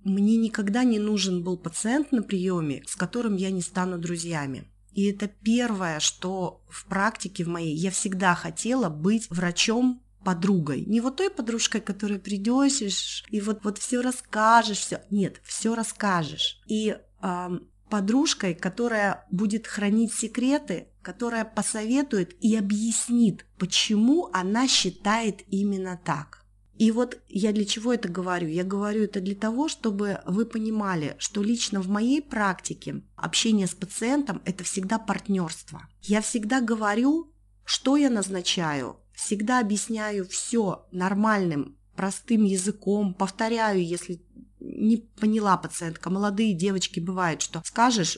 мне никогда не нужен был пациент на приеме, с которым я не стану друзьями. И это первое, что в практике в моей я всегда хотела быть врачом подругой. Не вот той подружкой, которой придешь и вот, вот все расскажешь, все. Нет, все расскажешь. И э, подружкой, которая будет хранить секреты, которая посоветует и объяснит, почему она считает именно так. И вот я для чего это говорю? Я говорю это для того, чтобы вы понимали, что лично в моей практике общение с пациентом – это всегда партнерство. Я всегда говорю, что я назначаю, всегда объясняю все нормальным, простым языком, повторяю, если не поняла пациентка. Молодые девочки бывают, что скажешь,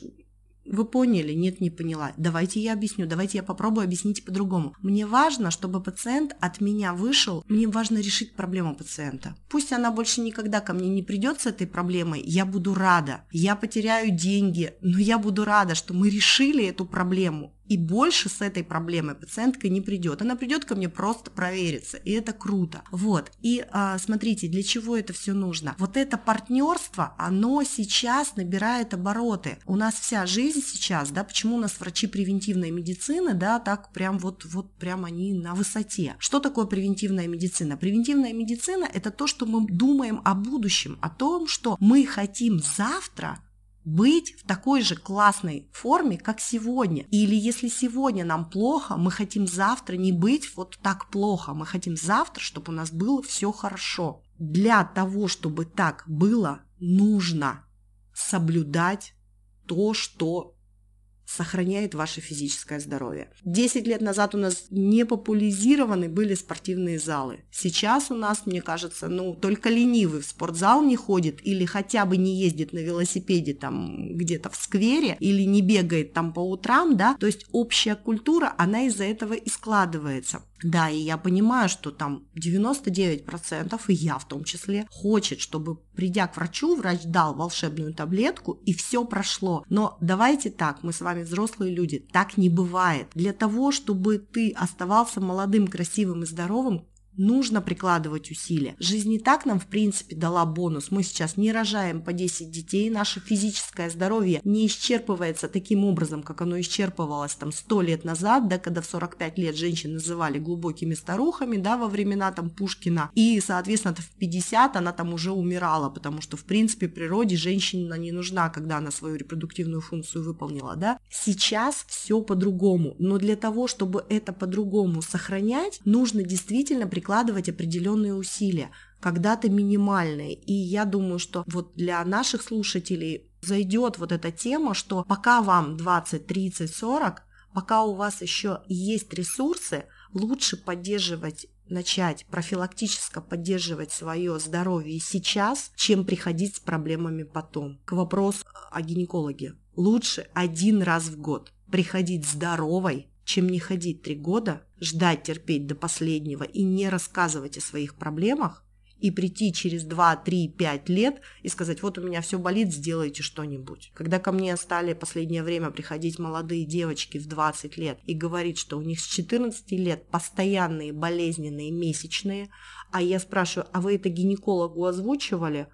вы поняли? Нет, не поняла. Давайте я объясню, давайте я попробую объяснить по-другому. Мне важно, чтобы пациент от меня вышел, мне важно решить проблему пациента. Пусть она больше никогда ко мне не придет с этой проблемой, я буду рада. Я потеряю деньги, но я буду рада, что мы решили эту проблему и больше с этой проблемой пациентка не придет. Она придет ко мне просто провериться, и это круто. Вот. И а, смотрите, для чего это все нужно? Вот это партнерство, оно сейчас набирает обороты. У нас вся жизнь сейчас, да, почему у нас врачи превентивной медицины, да, так прям вот, вот прям они на высоте. Что такое превентивная медицина? Превентивная медицина это то, что мы думаем о будущем, о том, что мы хотим завтра быть в такой же классной форме, как сегодня. Или если сегодня нам плохо, мы хотим завтра не быть вот так плохо, мы хотим завтра, чтобы у нас было все хорошо. Для того, чтобы так было, нужно соблюдать то, что сохраняет ваше физическое здоровье. Десять лет назад у нас не популяризированы были спортивные залы. Сейчас у нас, мне кажется, ну, только ленивый в спортзал не ходит или хотя бы не ездит на велосипеде там где-то в сквере или не бегает там по утрам, да, то есть общая культура, она из-за этого и складывается. Да, и я понимаю, что там 99%, и я в том числе, хочет, чтобы придя к врачу, врач дал волшебную таблетку и все прошло. Но давайте так, мы с вами взрослые люди, так не бывает. Для того, чтобы ты оставался молодым, красивым и здоровым, нужно прикладывать усилия. Жизнь не так нам, в принципе, дала бонус. Мы сейчас не рожаем по 10 детей, наше физическое здоровье не исчерпывается таким образом, как оно исчерпывалось там 100 лет назад, да, когда в 45 лет женщин называли глубокими старухами, да, во времена там Пушкина, и, соответственно, в 50 она там уже умирала, потому что, в принципе, природе женщина не нужна, когда она свою репродуктивную функцию выполнила, да. Сейчас все по-другому, но для того, чтобы это по-другому сохранять, нужно действительно прикладывать прикладывать определенные усилия, когда-то минимальные. И я думаю, что вот для наших слушателей зайдет вот эта тема, что пока вам 20, 30, 40, пока у вас еще есть ресурсы, лучше поддерживать начать профилактически поддерживать свое здоровье сейчас, чем приходить с проблемами потом. К вопросу о гинекологе. Лучше один раз в год приходить здоровой, чем не ходить три года, ждать, терпеть до последнего и не рассказывать о своих проблемах, и прийти через 2, 3, 5 лет и сказать, вот у меня все болит, сделайте что-нибудь. Когда ко мне стали последнее время приходить молодые девочки в 20 лет и говорить, что у них с 14 лет постоянные болезненные месячные, а я спрашиваю, а вы это гинекологу озвучивали?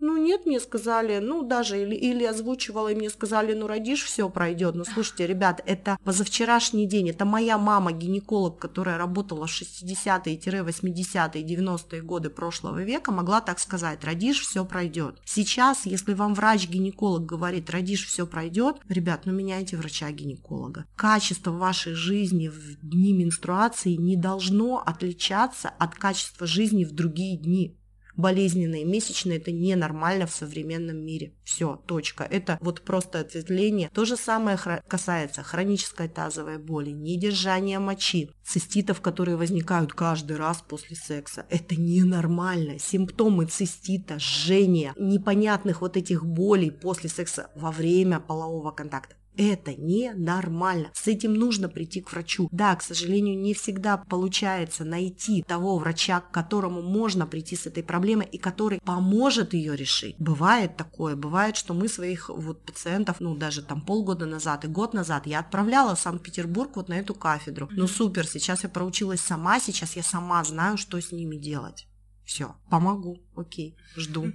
Ну нет, мне сказали, ну даже или, или озвучивала, и мне сказали, ну родишь, все пройдет. Но слушайте, ребят, это позавчерашний день, это моя мама, гинеколог, которая работала в 60-е-80-е, 90-е годы прошлого века, могла так сказать, родишь, все пройдет. Сейчас, если вам врач-гинеколог говорит, родишь, все пройдет, ребят, ну меняйте врача-гинеколога. Качество вашей жизни в дни менструации не должно отличаться от качества жизни в другие дни болезненные месячные, это ненормально в современном мире. Все, точка. Это вот просто ответвление. То же самое касается хронической тазовой боли, недержания мочи, циститов, которые возникают каждый раз после секса. Это ненормально. Симптомы цистита, жжения, непонятных вот этих болей после секса во время полового контакта. Это ненормально. С этим нужно прийти к врачу. Да, к сожалению, не всегда получается найти того врача, к которому можно прийти с этой проблемой и который поможет ее решить. Бывает такое, бывает, что мы своих вот пациентов, ну даже там полгода назад и год назад я отправляла в Санкт-Петербург вот на эту кафедру. Ну супер, сейчас я проучилась сама, сейчас я сама знаю, что с ними делать. Все, помогу, окей, жду.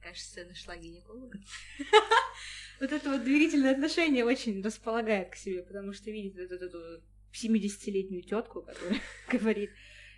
Кажется, нашла гинеколога. Вот это вот доверительное отношение очень располагает к себе, потому что видит вот эту 70-летнюю тетку, которая говорит,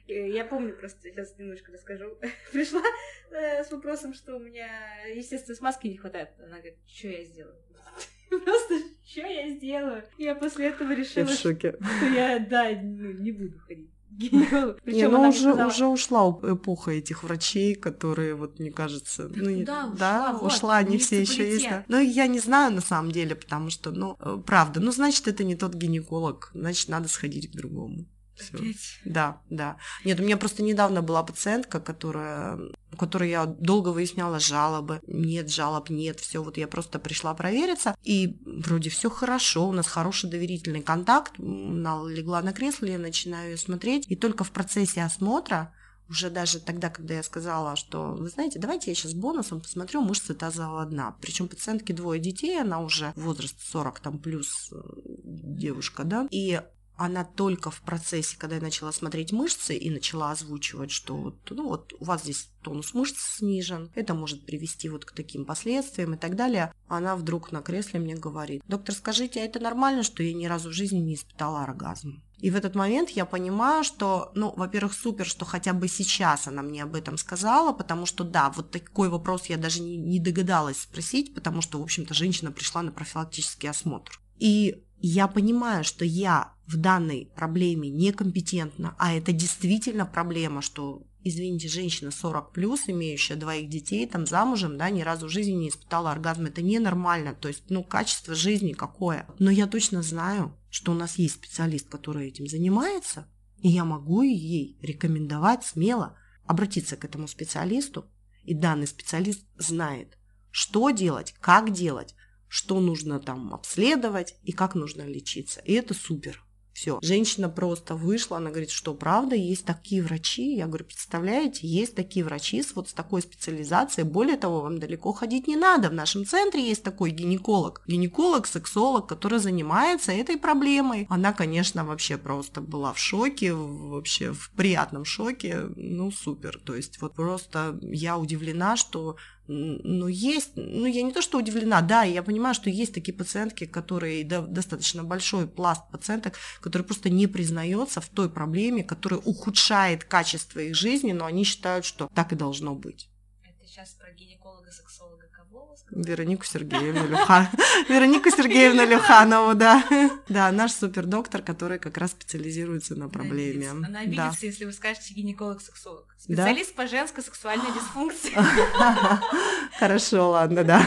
э, я помню просто, сейчас немножко расскажу. Пришла э, с вопросом, что у меня, естественно, смазки не хватает. Она говорит, что я сделаю? Просто, что я сделаю? Я после этого решила, в шоке. что я, да, ну, не буду ходить. Не, ну уже, сказала... уже ушла эпоха этих врачей, которые, вот мне кажется, ну, да, ушла, да, вот, ушла, они все еще есть. Да. Но я не знаю на самом деле, потому что, ну, э, правда, ну, значит, это не тот гинеколог, значит, надо сходить к другому. Всё. Да, да. Нет, у меня просто недавно была пациентка, которая, у которой я долго выясняла жалобы. Нет жалоб, нет, все. Вот я просто пришла провериться, и вроде все хорошо, у нас хороший доверительный контакт. Она легла на кресло, я начинаю ее смотреть, и только в процессе осмотра уже даже тогда, когда я сказала, что, вы знаете, давайте я сейчас бонусом посмотрю мышцы тазового дна. Причем пациентке двое детей, она уже возраст 40 там плюс девушка, да, и она только в процессе, когда я начала смотреть мышцы и начала озвучивать, что вот, ну вот у вас здесь тонус мышц снижен, это может привести вот к таким последствиям и так далее, она вдруг на кресле мне говорит, доктор, скажите, а это нормально, что я ни разу в жизни не испытала оргазм? И в этот момент я понимаю, что, ну, во-первых, супер, что хотя бы сейчас она мне об этом сказала, потому что, да, вот такой вопрос я даже не, не догадалась спросить, потому что, в общем-то, женщина пришла на профилактический осмотр. И я понимаю, что я в данной проблеме некомпетентна, а это действительно проблема, что, извините, женщина 40 плюс, имеющая двоих детей, там замужем, да, ни разу в жизни не испытала оргазм, это ненормально, то есть, ну, качество жизни какое. Но я точно знаю, что у нас есть специалист, который этим занимается, и я могу ей рекомендовать смело обратиться к этому специалисту, и данный специалист знает, что делать, как делать, что нужно там обследовать и как нужно лечиться. И это супер. Все. Женщина просто вышла, она говорит, что правда, есть такие врачи. Я говорю, представляете, есть такие врачи с вот с такой специализацией. Более того, вам далеко ходить не надо. В нашем центре есть такой гинеколог. Гинеколог, сексолог, который занимается этой проблемой. Она, конечно, вообще просто была в шоке, вообще в приятном шоке. Ну, супер. То есть вот просто я удивлена, что ну, есть, ну, я не то, что удивлена, да, я понимаю, что есть такие пациентки, которые, достаточно большой пласт пациенток, который просто не признается в той проблеме, которая ухудшает качество их жизни, но они считают, что так и должно быть. Это сейчас про гинеколога-сексолога Веронику Сергеевну Люхан. Веронику Сергеевну Люханову, да. Да, наш супердоктор, который как раз специализируется на проблеме. Она обидится, если вы скажете гинеколог-сексолог. Специалист по женской сексуальной дисфункции. Хорошо, ладно, да.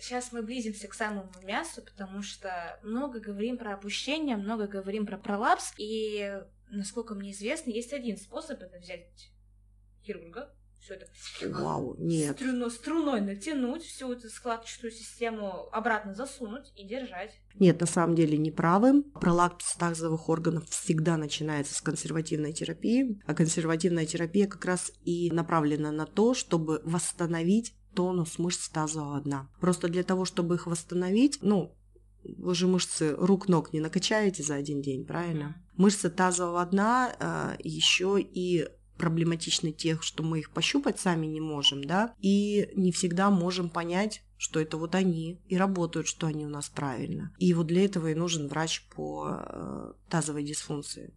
Сейчас мы близимся к самому мясу, потому что много говорим про опущение, много говорим про пролапс, и, насколько мне известно, есть один способ это взять хирурга, все это Вау, нет. Струно, струной натянуть, всю эту складчатую систему обратно засунуть и держать. Нет, на самом деле не правы. Пролапс тазовых органов всегда начинается с консервативной терапии, а консервативная терапия как раз и направлена на то, чтобы восстановить тонус мышц тазового дна. Просто для того, чтобы их восстановить, ну, вы же мышцы рук-ног не накачаете за один день, правильно? Мышцы тазового дна э, еще и проблематичны тех, что мы их пощупать сами не можем, да, и не всегда можем понять, что это вот они, и работают, что они у нас правильно. И вот для этого и нужен врач по э, тазовой дисфункции.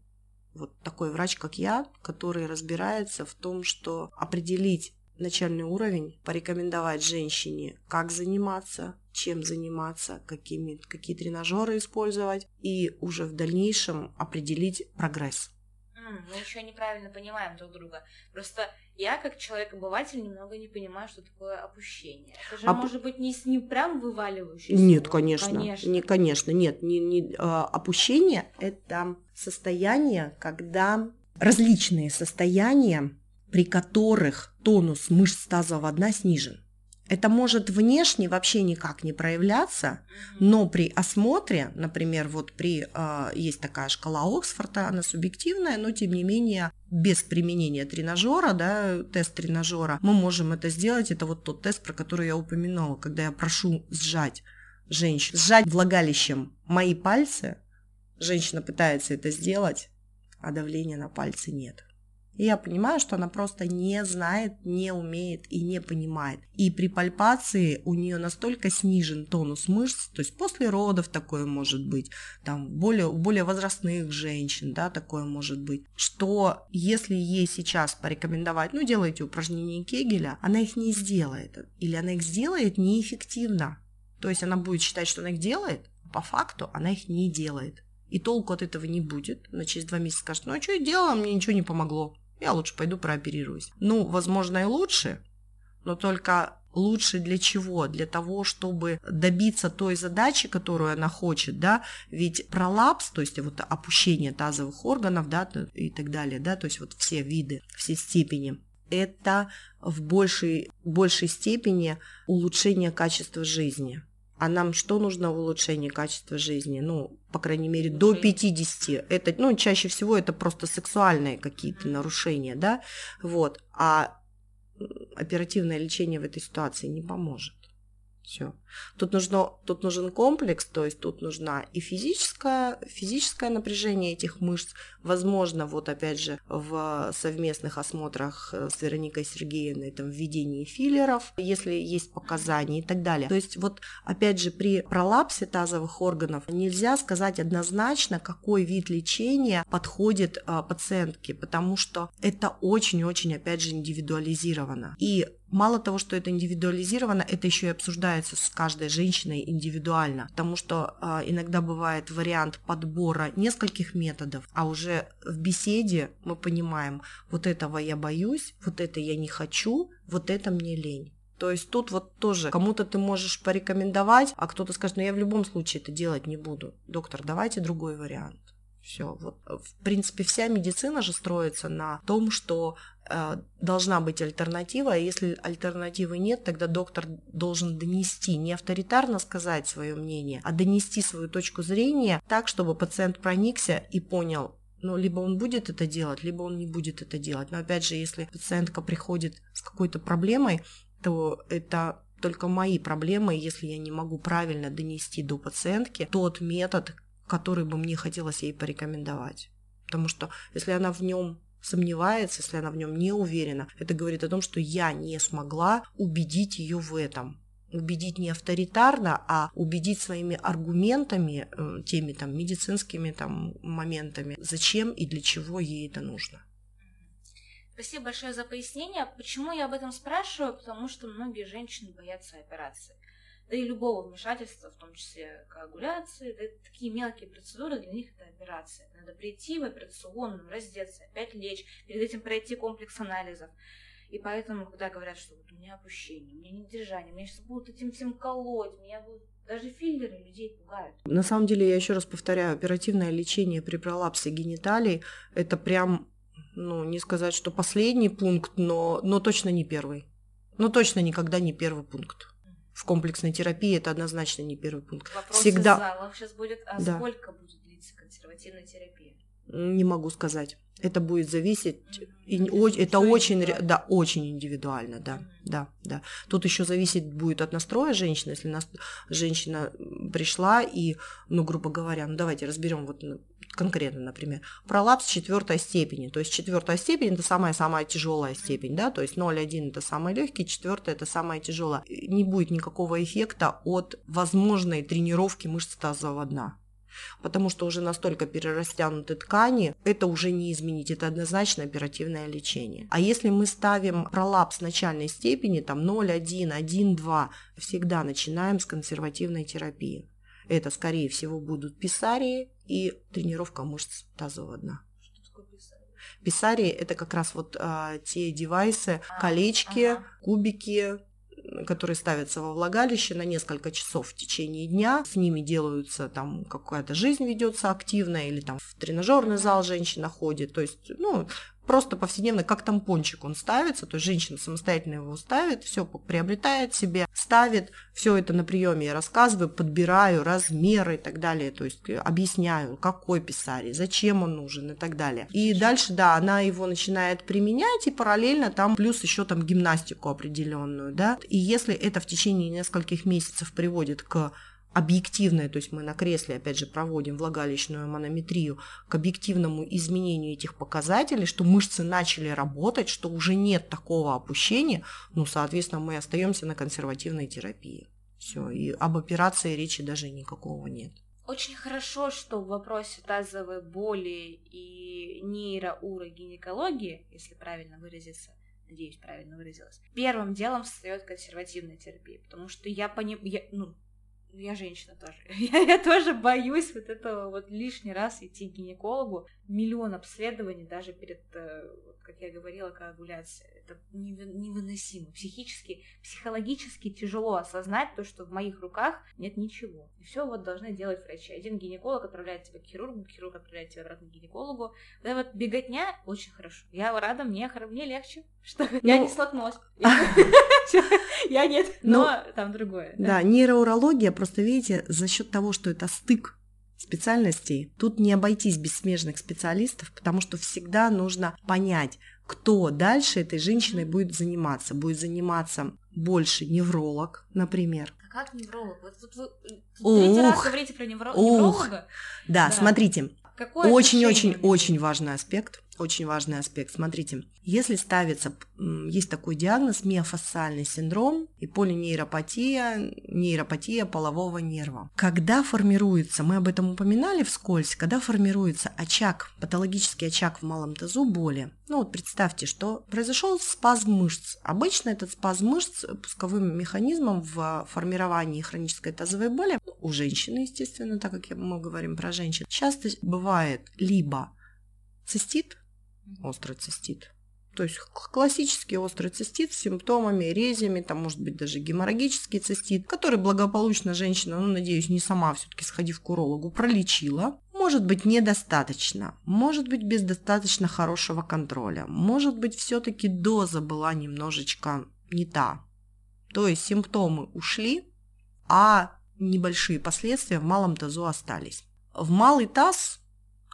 Вот такой врач, как я, который разбирается в том, что определить начальный уровень, порекомендовать женщине, как заниматься, чем заниматься, какими, какие тренажеры использовать, и уже в дальнейшем определить прогресс мы еще неправильно понимаем друг друга. Просто я, как человек-обыватель, немного не понимаю, что такое опущение. Это же Оп... может быть не, не прям вываливающееся. Нет, конечно. Конечно. Не, конечно, нет. Не, не, а, опущение – это состояние, когда различные состояния, при которых тонус мышц тазового дна снижен. Это может внешне вообще никак не проявляться, но при осмотре, например, вот при э, есть такая шкала Оксфорда, она субъективная, но тем не менее без применения тренажера, да, тест тренажера, мы можем это сделать. Это вот тот тест, про который я упомянула, когда я прошу сжать женщину, сжать влагалищем мои пальцы, женщина пытается это сделать, а давления на пальцы нет. И я понимаю, что она просто не знает, не умеет и не понимает. И при пальпации у нее настолько снижен тонус мышц, то есть после родов такое может быть, там более, у более возрастных женщин, да, такое может быть, что если ей сейчас порекомендовать, ну, делайте упражнения Кегеля, она их не сделает. Или она их сделает неэффективно. То есть она будет считать, что она их делает, а по факту она их не делает. И толку от этого не будет. Она через два месяца скажет, ну а что я делала, мне ничего не помогло я лучше пойду прооперируюсь. Ну, возможно, и лучше, но только лучше для чего? Для того, чтобы добиться той задачи, которую она хочет, да, ведь пролапс, то есть вот опущение тазовых органов, да, и так далее, да, то есть вот все виды, все степени, это в большей, большей степени улучшение качества жизни. А нам что нужно в улучшении качества жизни? Ну, по крайней мере, до 50. Это, ну, чаще всего это просто сексуальные какие-то нарушения, да, вот. А оперативное лечение в этой ситуации не поможет. Все. Тут, нужно, тут нужен комплекс, то есть тут нужна и физическое, физическое напряжение этих мышц. Возможно, вот опять же в совместных осмотрах с Вероникой Сергеевной, там, введении филлеров, если есть показания и так далее. То есть вот опять же при пролапсе тазовых органов нельзя сказать однозначно, какой вид лечения подходит а, пациентке, потому что это очень-очень опять же индивидуализировано. И Мало того, что это индивидуализировано, это еще и обсуждается с каждой женщиной индивидуально, потому что а, иногда бывает вариант подбора нескольких методов, а уже в беседе мы понимаем, вот этого я боюсь, вот это я не хочу, вот это мне лень. То есть тут вот тоже кому-то ты можешь порекомендовать, а кто-то скажет, ну я в любом случае это делать не буду. Доктор, давайте другой вариант. Все. Вот, в принципе, вся медицина же строится на том, что э, должна быть альтернатива, а если альтернативы нет, тогда доктор должен донести, не авторитарно сказать свое мнение, а донести свою точку зрения так, чтобы пациент проникся и понял, ну, либо он будет это делать, либо он не будет это делать. Но опять же, если пациентка приходит с какой-то проблемой, то это только мои проблемы, если я не могу правильно донести до пациентки тот метод, который бы мне хотелось ей порекомендовать. Потому что если она в нем сомневается, если она в нем не уверена, это говорит о том, что я не смогла убедить ее в этом. Убедить не авторитарно, а убедить своими аргументами, э, теми там медицинскими там моментами, зачем и для чего ей это нужно. Спасибо большое за пояснение. Почему я об этом спрашиваю? Потому что многие женщины боятся операции да и любого вмешательства, в том числе коагуляции, да, такие мелкие процедуры, для них это операция. Надо прийти в операционную, раздеться, опять лечь, перед этим пройти комплекс анализов. И поэтому, когда говорят, что вот у меня опущение, у меня недержание, меня сейчас будут этим всем колоть, меня будут даже филлеры людей пугают. На самом деле, я еще раз повторяю, оперативное лечение при пролапсе гениталий – это прям, ну, не сказать, что последний пункт, но, но точно не первый. Но точно никогда не первый пункт в комплексной терапии это однозначно не первый пункт. Вопрос Всегда... из зала сейчас будет, а да. сколько будет длиться консервативная терапия? Не могу сказать. Это будет зависеть, mm-hmm. о, это очень, да, очень индивидуально, да, mm-hmm. да, да. Тут еще зависит будет от настроя женщины, если нас, женщина пришла и, ну, грубо говоря, ну давайте разберем вот конкретно, например, пролапс четвертой степени. То есть четвертая степень это самая-самая тяжелая степень, да, то есть 0,1 это самый легкий, четвертая это самая тяжелая. Не будет никакого эффекта от возможной тренировки мышц тазового дна потому что уже настолько перерастянуты ткани, это уже не изменить, это однозначно оперативное лечение. А если мы ставим пролапс начальной степени, там 0,1, 1,2, всегда начинаем с консервативной терапии. Это, скорее всего, будут писарии и тренировка мышц тазового дна. Писарии – это как раз вот а, те девайсы, а, колечки, ага. кубики, которые ставятся во влагалище на несколько часов в течение дня. С ними делаются там какая-то жизнь ведется активная или там в тренажерный зал женщина ходит. То есть, ну, просто повседневно, как тампончик он ставится, то есть женщина самостоятельно его ставит, все приобретает себе, ставит, все это на приеме я рассказываю, подбираю размеры и так далее, то есть объясняю, какой писарий, зачем он нужен и так далее. И дальше, да, она его начинает применять, и параллельно там плюс еще там гимнастику определенную, да, и если это в течение нескольких месяцев приводит к объективное, то есть мы на кресле, опять же, проводим влагалищную манометрию к объективному изменению этих показателей, что мышцы начали работать, что уже нет такого опущения, ну, соответственно, мы остаемся на консервативной терапии. Все, и об операции речи даже никакого нет. Очень хорошо, что в вопросе тазовой боли и нейроурогинекологии, если правильно выразиться, надеюсь, правильно выразилась, первым делом встает консервативная терапия, потому что я понимаю, ну, я женщина тоже. Я, я тоже боюсь вот этого вот лишний раз идти к гинекологу. Миллион обследований даже перед, э, как я говорила, коагуляция. Это невыносимо. Психически, психологически тяжело осознать то, что в моих руках нет ничего. И все вот должны делать врачи. Один гинеколог отправляет тебя к хирургу, хирург отправляет тебя обратно к гинекологу. Да вот беготня очень хорошо. Я рада, мне, мне легче, что ну... я не столкнулась. Я нет, но там другое. Да, нейроурология, просто видите, за счет того, что это стык специальностей, тут не обойтись без смежных специалистов, потому что всегда нужно понять, кто дальше этой женщиной будет заниматься. Будет заниматься больше невролог, например. А как невролог? Вот, вот вы третий раз говорите про невро... невролога. Да, да, смотрите. Очень-очень-очень важный аспект очень важный аспект. Смотрите, если ставится, есть такой диагноз миофасциальный синдром и полинейропатия, нейропатия полового нерва. Когда формируется, мы об этом упоминали вскользь, когда формируется очаг, патологический очаг в малом тазу боли, ну вот представьте, что произошел спазм мышц. Обычно этот спазм мышц пусковым механизмом в формировании хронической тазовой боли у женщины, естественно, так как мы говорим про женщин, часто бывает либо цистит, острый цистит. То есть классический острый цистит с симптомами, резями, там может быть даже геморрагический цистит, который благополучно женщина, ну, надеюсь, не сама все-таки сходив к урологу, пролечила. Может быть недостаточно, может быть без достаточно хорошего контроля, может быть все-таки доза была немножечко не та. То есть симптомы ушли, а небольшие последствия в малом тазу остались. В малый таз,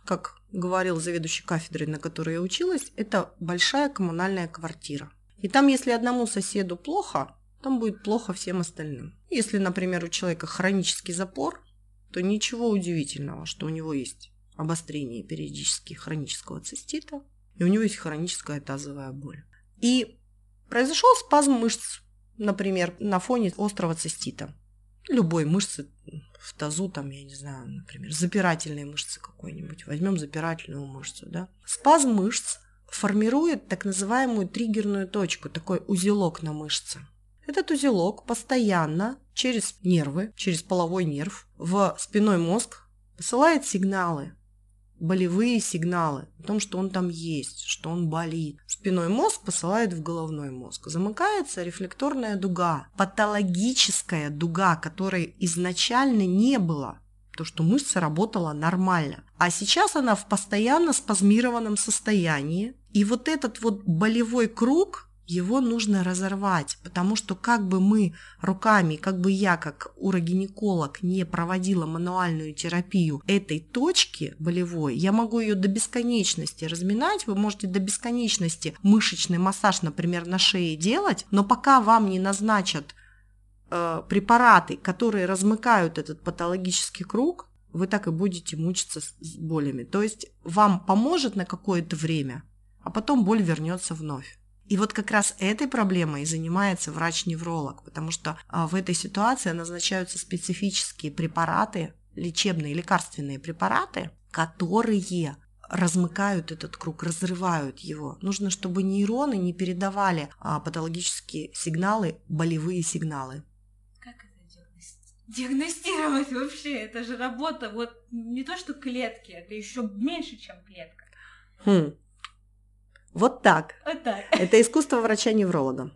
как говорил заведующий кафедрой, на которой я училась, это большая коммунальная квартира. И там, если одному соседу плохо, там будет плохо всем остальным. Если, например, у человека хронический запор, то ничего удивительного, что у него есть обострение периодически хронического цистита, и у него есть хроническая тазовая боль. И произошел спазм мышц, например, на фоне острого цистита. Любой мышцы в тазу, там, я не знаю, например, запирательные мышцы какой-нибудь. Возьмем запирательную мышцу, да. Спазм мышц формирует так называемую триггерную точку, такой узелок на мышце. Этот узелок постоянно через нервы, через половой нерв в спиной мозг посылает сигналы болевые сигналы о том, что он там есть, что он болит. Спиной мозг посылает в головной мозг. Замыкается рефлекторная дуга, патологическая дуга, которой изначально не было. То, что мышца работала нормально. А сейчас она в постоянно спазмированном состоянии. И вот этот вот болевой круг, его нужно разорвать, потому что как бы мы руками, как бы я как урогинеколог не проводила мануальную терапию этой точки болевой, я могу ее до бесконечности разминать, вы можете до бесконечности мышечный массаж, например, на шее делать, но пока вам не назначат э, препараты, которые размыкают этот патологический круг, вы так и будете мучиться с болями. То есть вам поможет на какое-то время, а потом боль вернется вновь. И вот как раз этой проблемой занимается врач-невролог, потому что а, в этой ситуации назначаются специфические препараты, лечебные лекарственные препараты, которые размыкают этот круг, разрывают его. Нужно, чтобы нейроны не передавали а, патологические сигналы, болевые сигналы. Как это диагностировать вообще? Это же работа, вот не то что клетки, это еще меньше, чем клетка. Хм. Вот так. Вот так. Это искусство врача-невролога.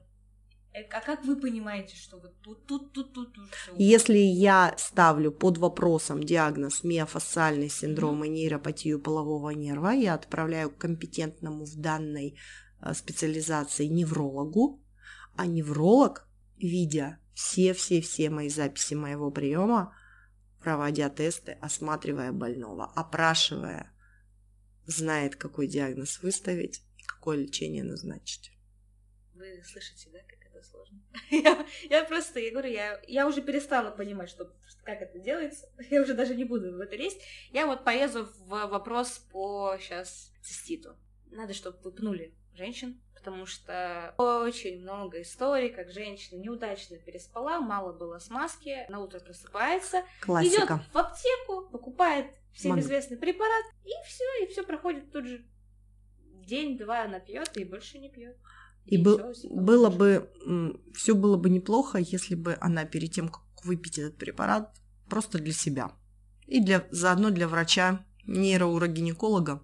Э, а как вы понимаете, что вот тут, тут, тут, тут, все? Если я ставлю под вопросом диагноз миофасциальный синдром mm-hmm. и нейропатию полового нерва, я отправляю к компетентному в данной э, специализации неврологу, а невролог, видя все-все-все мои записи моего приема, проводя тесты, осматривая больного, опрашивая, знает, какой диагноз выставить, какое лечение назначить. Вы слышите, да, как это сложно. я, я просто, я говорю, я, я уже перестала понимать, что, как это делается. Я уже даже не буду в это лезть. Я вот полезу в вопрос по сейчас циститу. Надо, чтобы вы пнули женщин, потому что очень много историй, как женщина неудачно переспала, мало было смазки, на утро просыпается, идет в аптеку, покупает всем Ман... известный препарат, и все, и все проходит тут же. День-два она пьет и больше не пьет. И, и был, было бы все было бы неплохо, если бы она перед тем, как выпить этот препарат, просто для себя и для заодно для врача нейроурогинеколога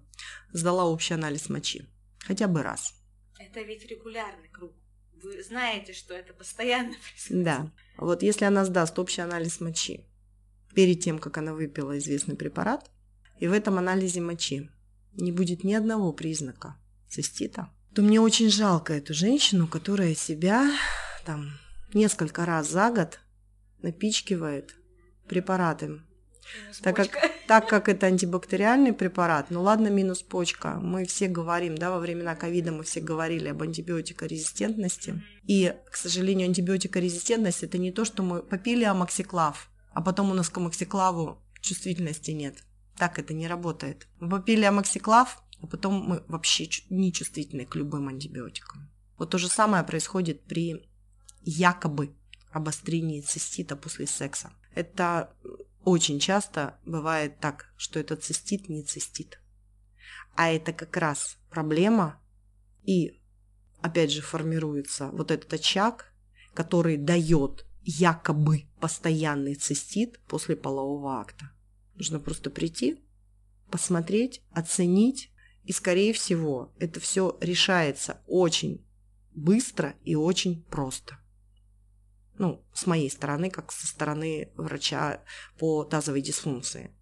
сдала общий анализ мочи хотя бы раз. Это ведь регулярный круг. Вы знаете, что это постоянно происходит. Да. Вот если она сдаст общий анализ мочи перед тем, как она выпила известный препарат, и в этом анализе мочи не будет ни одного признака цистита, то мне очень жалко эту женщину, которая себя там несколько раз за год напичкивает препаратами так как, так как это антибактериальный препарат, ну ладно, минус почка. Мы все говорим, да, во времена ковида мы все говорили об антибиотикорезистентности. И, к сожалению, антибиотикорезистентность это не то, что мы попили амоксиклав, а потом у нас к амоксиклаву чувствительности нет. Так это не работает. Мы попили амоксиклав, а потом мы вообще не чувствительны к любым антибиотикам. Вот то же самое происходит при якобы обострении цистита после секса. Это очень часто бывает так, что это цистит не цистит. А это как раз проблема и опять же формируется вот этот очаг, который дает якобы постоянный цистит после полового акта. Нужно просто прийти, посмотреть, оценить, и, скорее всего, это все решается очень быстро и очень просто ну, с моей стороны, как со стороны врача по тазовой дисфункции.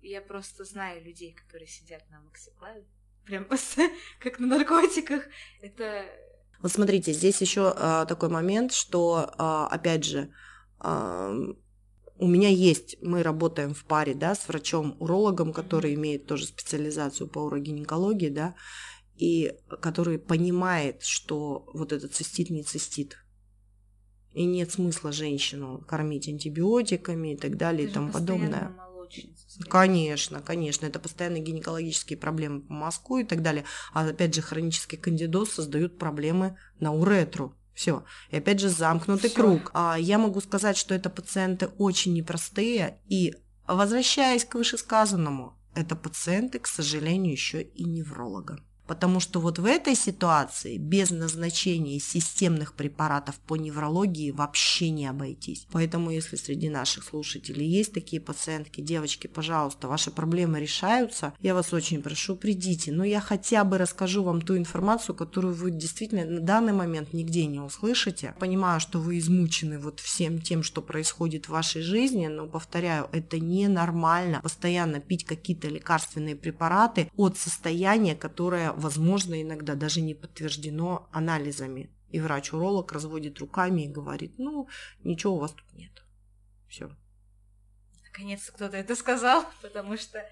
Я просто знаю людей, которые сидят на максиклаве, прям как на наркотиках. Это... Вот смотрите, здесь еще а, такой момент, что, а, опять же, а, у меня есть, мы работаем в паре, да, с врачом-урологом, который имеет тоже специализацию по урогинекологии, да, и который понимает, что вот этот цистит не цистит, и нет смысла женщину кормить антибиотиками и так далее и тому подобное. Конечно, конечно, это постоянные гинекологические проблемы по мозгу и так далее. А опять же, хронический кандидоз создают проблемы на уретру. Все. И опять же, замкнутый Всё. круг. А я могу сказать, что это пациенты очень непростые. И возвращаясь к вышесказанному, это пациенты, к сожалению, еще и невролога. Потому что вот в этой ситуации без назначения системных препаратов по неврологии вообще не обойтись. Поэтому если среди наших слушателей есть такие пациентки, девочки, пожалуйста, ваши проблемы решаются, я вас очень прошу, придите. Но я хотя бы расскажу вам ту информацию, которую вы действительно на данный момент нигде не услышите. Понимаю, что вы измучены вот всем тем, что происходит в вашей жизни, но повторяю, это ненормально постоянно пить какие-то лекарственные препараты от состояния, которое возможно, иногда даже не подтверждено анализами. И врач-уролог разводит руками и говорит, ну, ничего у вас тут нет. Все. Наконец-то кто-то это сказал, потому что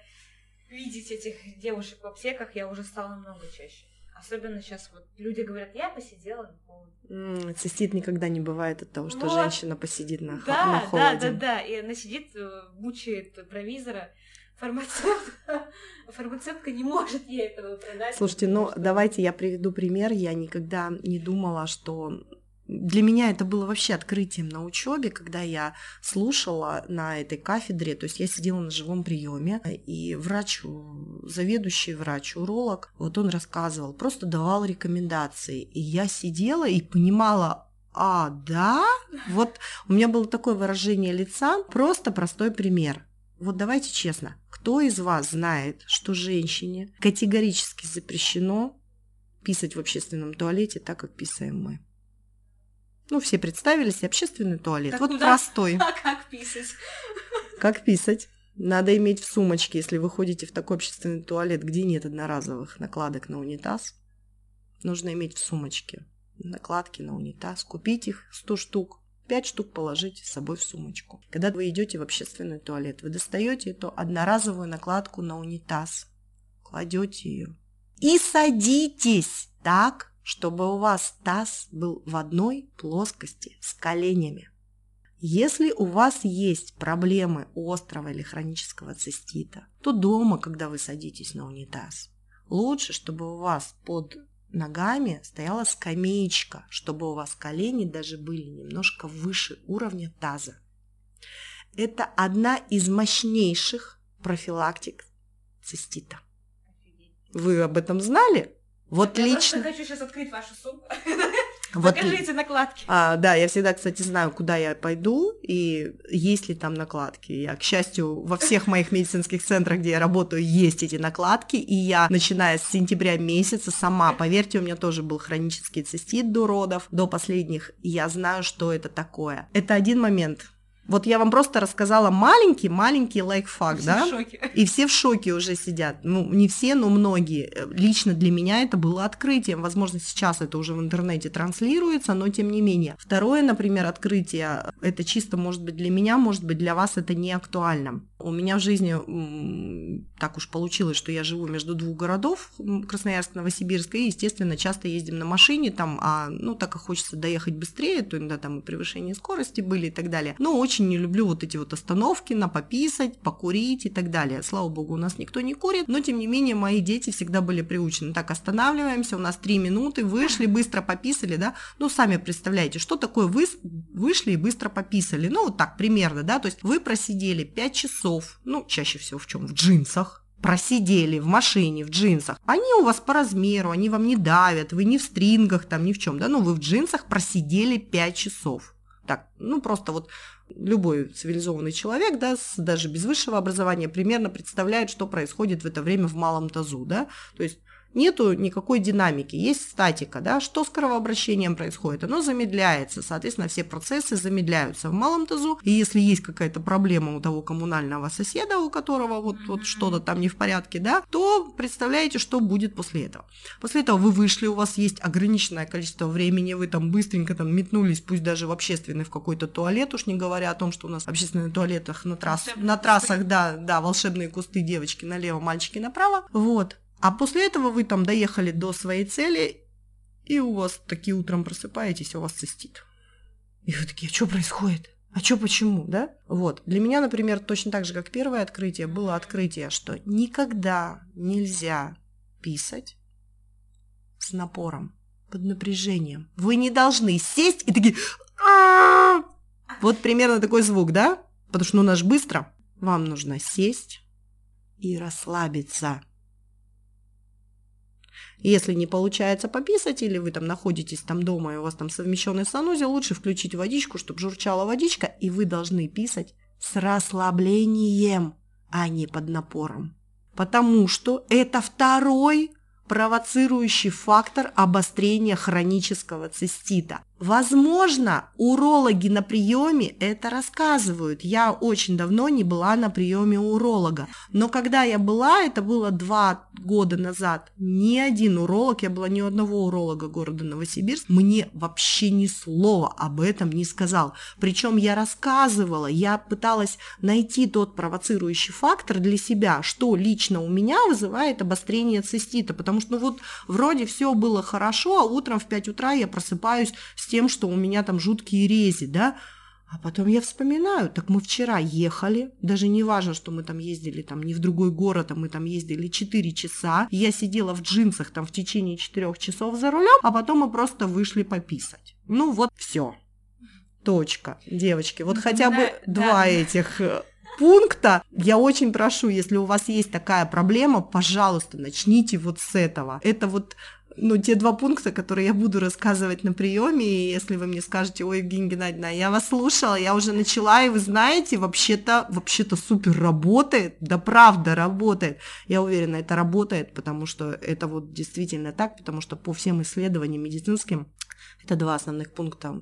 видеть этих девушек в аптеках я уже стала намного чаще. Особенно сейчас вот люди говорят, я посидела на холоде. Цистит никогда не бывает от того, что вот. женщина посидит на, да, на холоде. Да, да, да. И она сидит, э, мучает провизора, фармацевтка, фармацевтка не может ей этого продать. Слушайте, ну что... давайте я приведу пример. Я никогда не думала, что для меня это было вообще открытием на учебе, когда я слушала на этой кафедре, то есть я сидела на живом приеме, и врач, заведующий врач, уролог, вот он рассказывал, просто давал рекомендации, и я сидела и понимала, а, да? Вот у меня было такое выражение лица, просто простой пример. Вот давайте честно, кто из вас знает, что женщине категорически запрещено писать в общественном туалете так, как писаем мы? Ну, все представили себе общественный туалет. Так вот куда? простой. А как писать? Как писать? Надо иметь в сумочке, если вы ходите в такой общественный туалет, где нет одноразовых накладок на унитаз. Нужно иметь в сумочке накладки на унитаз, купить их 100 штук, Пять штук положите с собой в сумочку. Когда вы идете в общественный туалет, вы достаете эту одноразовую накладку на унитаз, кладете ее и садитесь так, чтобы у вас таз был в одной плоскости с коленями. Если у вас есть проблемы острого или хронического цистита, то дома, когда вы садитесь на унитаз, лучше, чтобы у вас под ногами стояла скамеечка, чтобы у вас колени даже были немножко выше уровня таза. Это одна из мощнейших профилактик цистита. Вы об этом знали? Вот я лично. Я хочу сейчас открыть вашу сумку. Вот Покажите накладки. А, да, я всегда, кстати, знаю, куда я пойду и есть ли там накладки. Я, к счастью, во всех моих медицинских центрах, где я работаю, есть эти накладки, и я, начиная с сентября месяца, сама, поверьте, у меня тоже был хронический цистит до родов, до последних, я знаю, что это такое. Это один момент, вот я вам просто рассказала маленький-маленький лайфхак, Все да? в шоке. И все в шоке уже сидят. Ну, не все, но многие. Лично для меня это было открытием. Возможно, сейчас это уже в интернете транслируется, но тем не менее. Второе, например, открытие, это чисто может быть для меня, может быть для вас это не актуально. У меня в жизни так уж получилось, что я живу между двух городов, Красноярск, Новосибирск, и, естественно, часто ездим на машине, там, а, ну, так как хочется доехать быстрее, то иногда там и превышение скорости были и так далее. Но очень не люблю вот эти вот остановки на пописать, покурить и так далее. Слава богу, у нас никто не курит, но, тем не менее, мои дети всегда были приучены. Так, останавливаемся, у нас три минуты, вышли, быстро пописали, да, ну, сами представляете, что такое вы вышли и быстро пописали, ну, вот так примерно, да, то есть вы просидели 5 часов, ну, чаще всего в чем? В джинсах, просидели в машине, в джинсах. Они у вас по размеру, они вам не давят, вы не в стрингах, там ни в чем, да, ну вы в джинсах просидели 5 часов. Так, ну просто вот любой цивилизованный человек, да, с, даже без высшего образования, примерно представляет, что происходит в это время в малом тазу, да, то есть нету никакой динамики, есть статика, да, что с кровообращением происходит, оно замедляется, соответственно, все процессы замедляются в малом тазу, и если есть какая-то проблема у того коммунального соседа, у которого вот, вот что-то там не в порядке, да, то представляете, что будет после этого. После этого вы вышли, у вас есть ограниченное количество времени, вы там быстренько там метнулись, пусть даже в общественный в какой-то туалет, уж не говоря о том, что у нас в общественных туалетах на, трасс, на трассах, да, да, волшебные кусты девочки налево, мальчики направо, вот, а после этого вы там доехали до своей цели, и у вас такие утром просыпаетесь, у вас цистит. И вы такие, а что происходит? А что, почему, да? Вот. Для меня, например, точно так же, как первое открытие, было открытие, что никогда нельзя писать с напором, под напряжением. Вы не должны сесть и такие... Вот примерно такой звук, да? Потому что ну, наш быстро. Вам нужно сесть и расслабиться. Если не получается пописать, или вы там находитесь там дома, и у вас там совмещенный санузел, лучше включить водичку, чтобы журчала водичка, и вы должны писать с расслаблением, а не под напором. Потому что это второй провоцирующий фактор обострения хронического цистита. Возможно, урологи на приеме это рассказывают. Я очень давно не была на приеме уролога. Но когда я была, это было два года назад, ни один уролог, я была ни у одного уролога города Новосибирск, мне вообще ни слова об этом не сказал. Причем я рассказывала, я пыталась найти тот провоцирующий фактор для себя, что лично у меня вызывает обострение цистита. Потому что ну вот вроде все было хорошо, а утром в 5 утра я просыпаюсь тем, что у меня там жуткие рези, да, а потом я вспоминаю, так мы вчера ехали, даже не важно, что мы там ездили там не в другой город, а мы там ездили 4 часа, я сидела в джинсах там в течение 4 часов за рулем, а потом мы просто вышли пописать. Ну вот все. Точка, девочки. Вот хотя бы Да, два этих э, пункта. Я очень прошу, если у вас есть такая проблема, пожалуйста, начните вот с этого. Это вот ну, те два пункта, которые я буду рассказывать на приеме, и если вы мне скажете, ой, Евгения Геннадьевна, я вас слушала, я уже начала, и вы знаете, вообще-то, вообще-то супер работает, да правда работает. Я уверена, это работает, потому что это вот действительно так, потому что по всем исследованиям медицинским это два основных пункта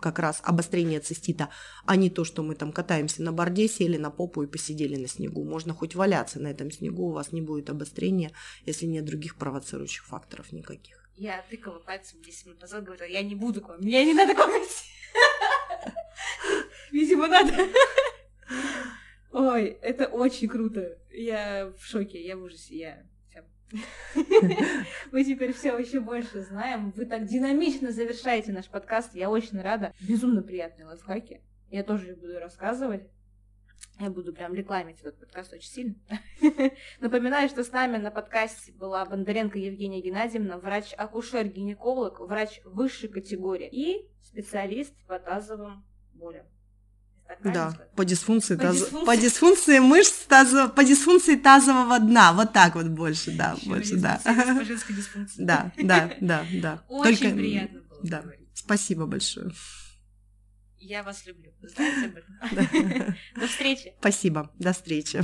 как раз обострение цистита, а не то, что мы там катаемся на борде, сели на попу и посидели на снегу. Можно хоть валяться на этом снегу, у вас не будет обострения, если нет других провоцирующих факторов никаких. Я тыкала пальцем 10 минут назад, говорила, я не буду к вам, мне не надо к вам идти. Видимо, надо. Ой, это очень круто. Я в шоке, я в ужасе, я... Мы теперь все еще больше знаем. Вы так динамично завершаете наш подкаст. Я очень рада. Безумно приятные лайфхаки. Я тоже их буду рассказывать. Я буду прям рекламить этот подкаст очень сильно. Напоминаю, что с нами на подкасте была Бондаренко Евгения Геннадьевна, врач-акушер-гинеколог, врач высшей категории и специалист по тазовым болям. Да, по дисфункции, по, таз... дисфункции... по дисфункции мышц, тазов... по дисфункции тазового дна, вот так вот больше, да, Еще больше, да. По женской дисфункции. Да, да, да, да. Очень Только... приятно было да. говорить. Спасибо большое. Я вас люблю. Знаете об этом? До встречи. Спасибо. До встречи.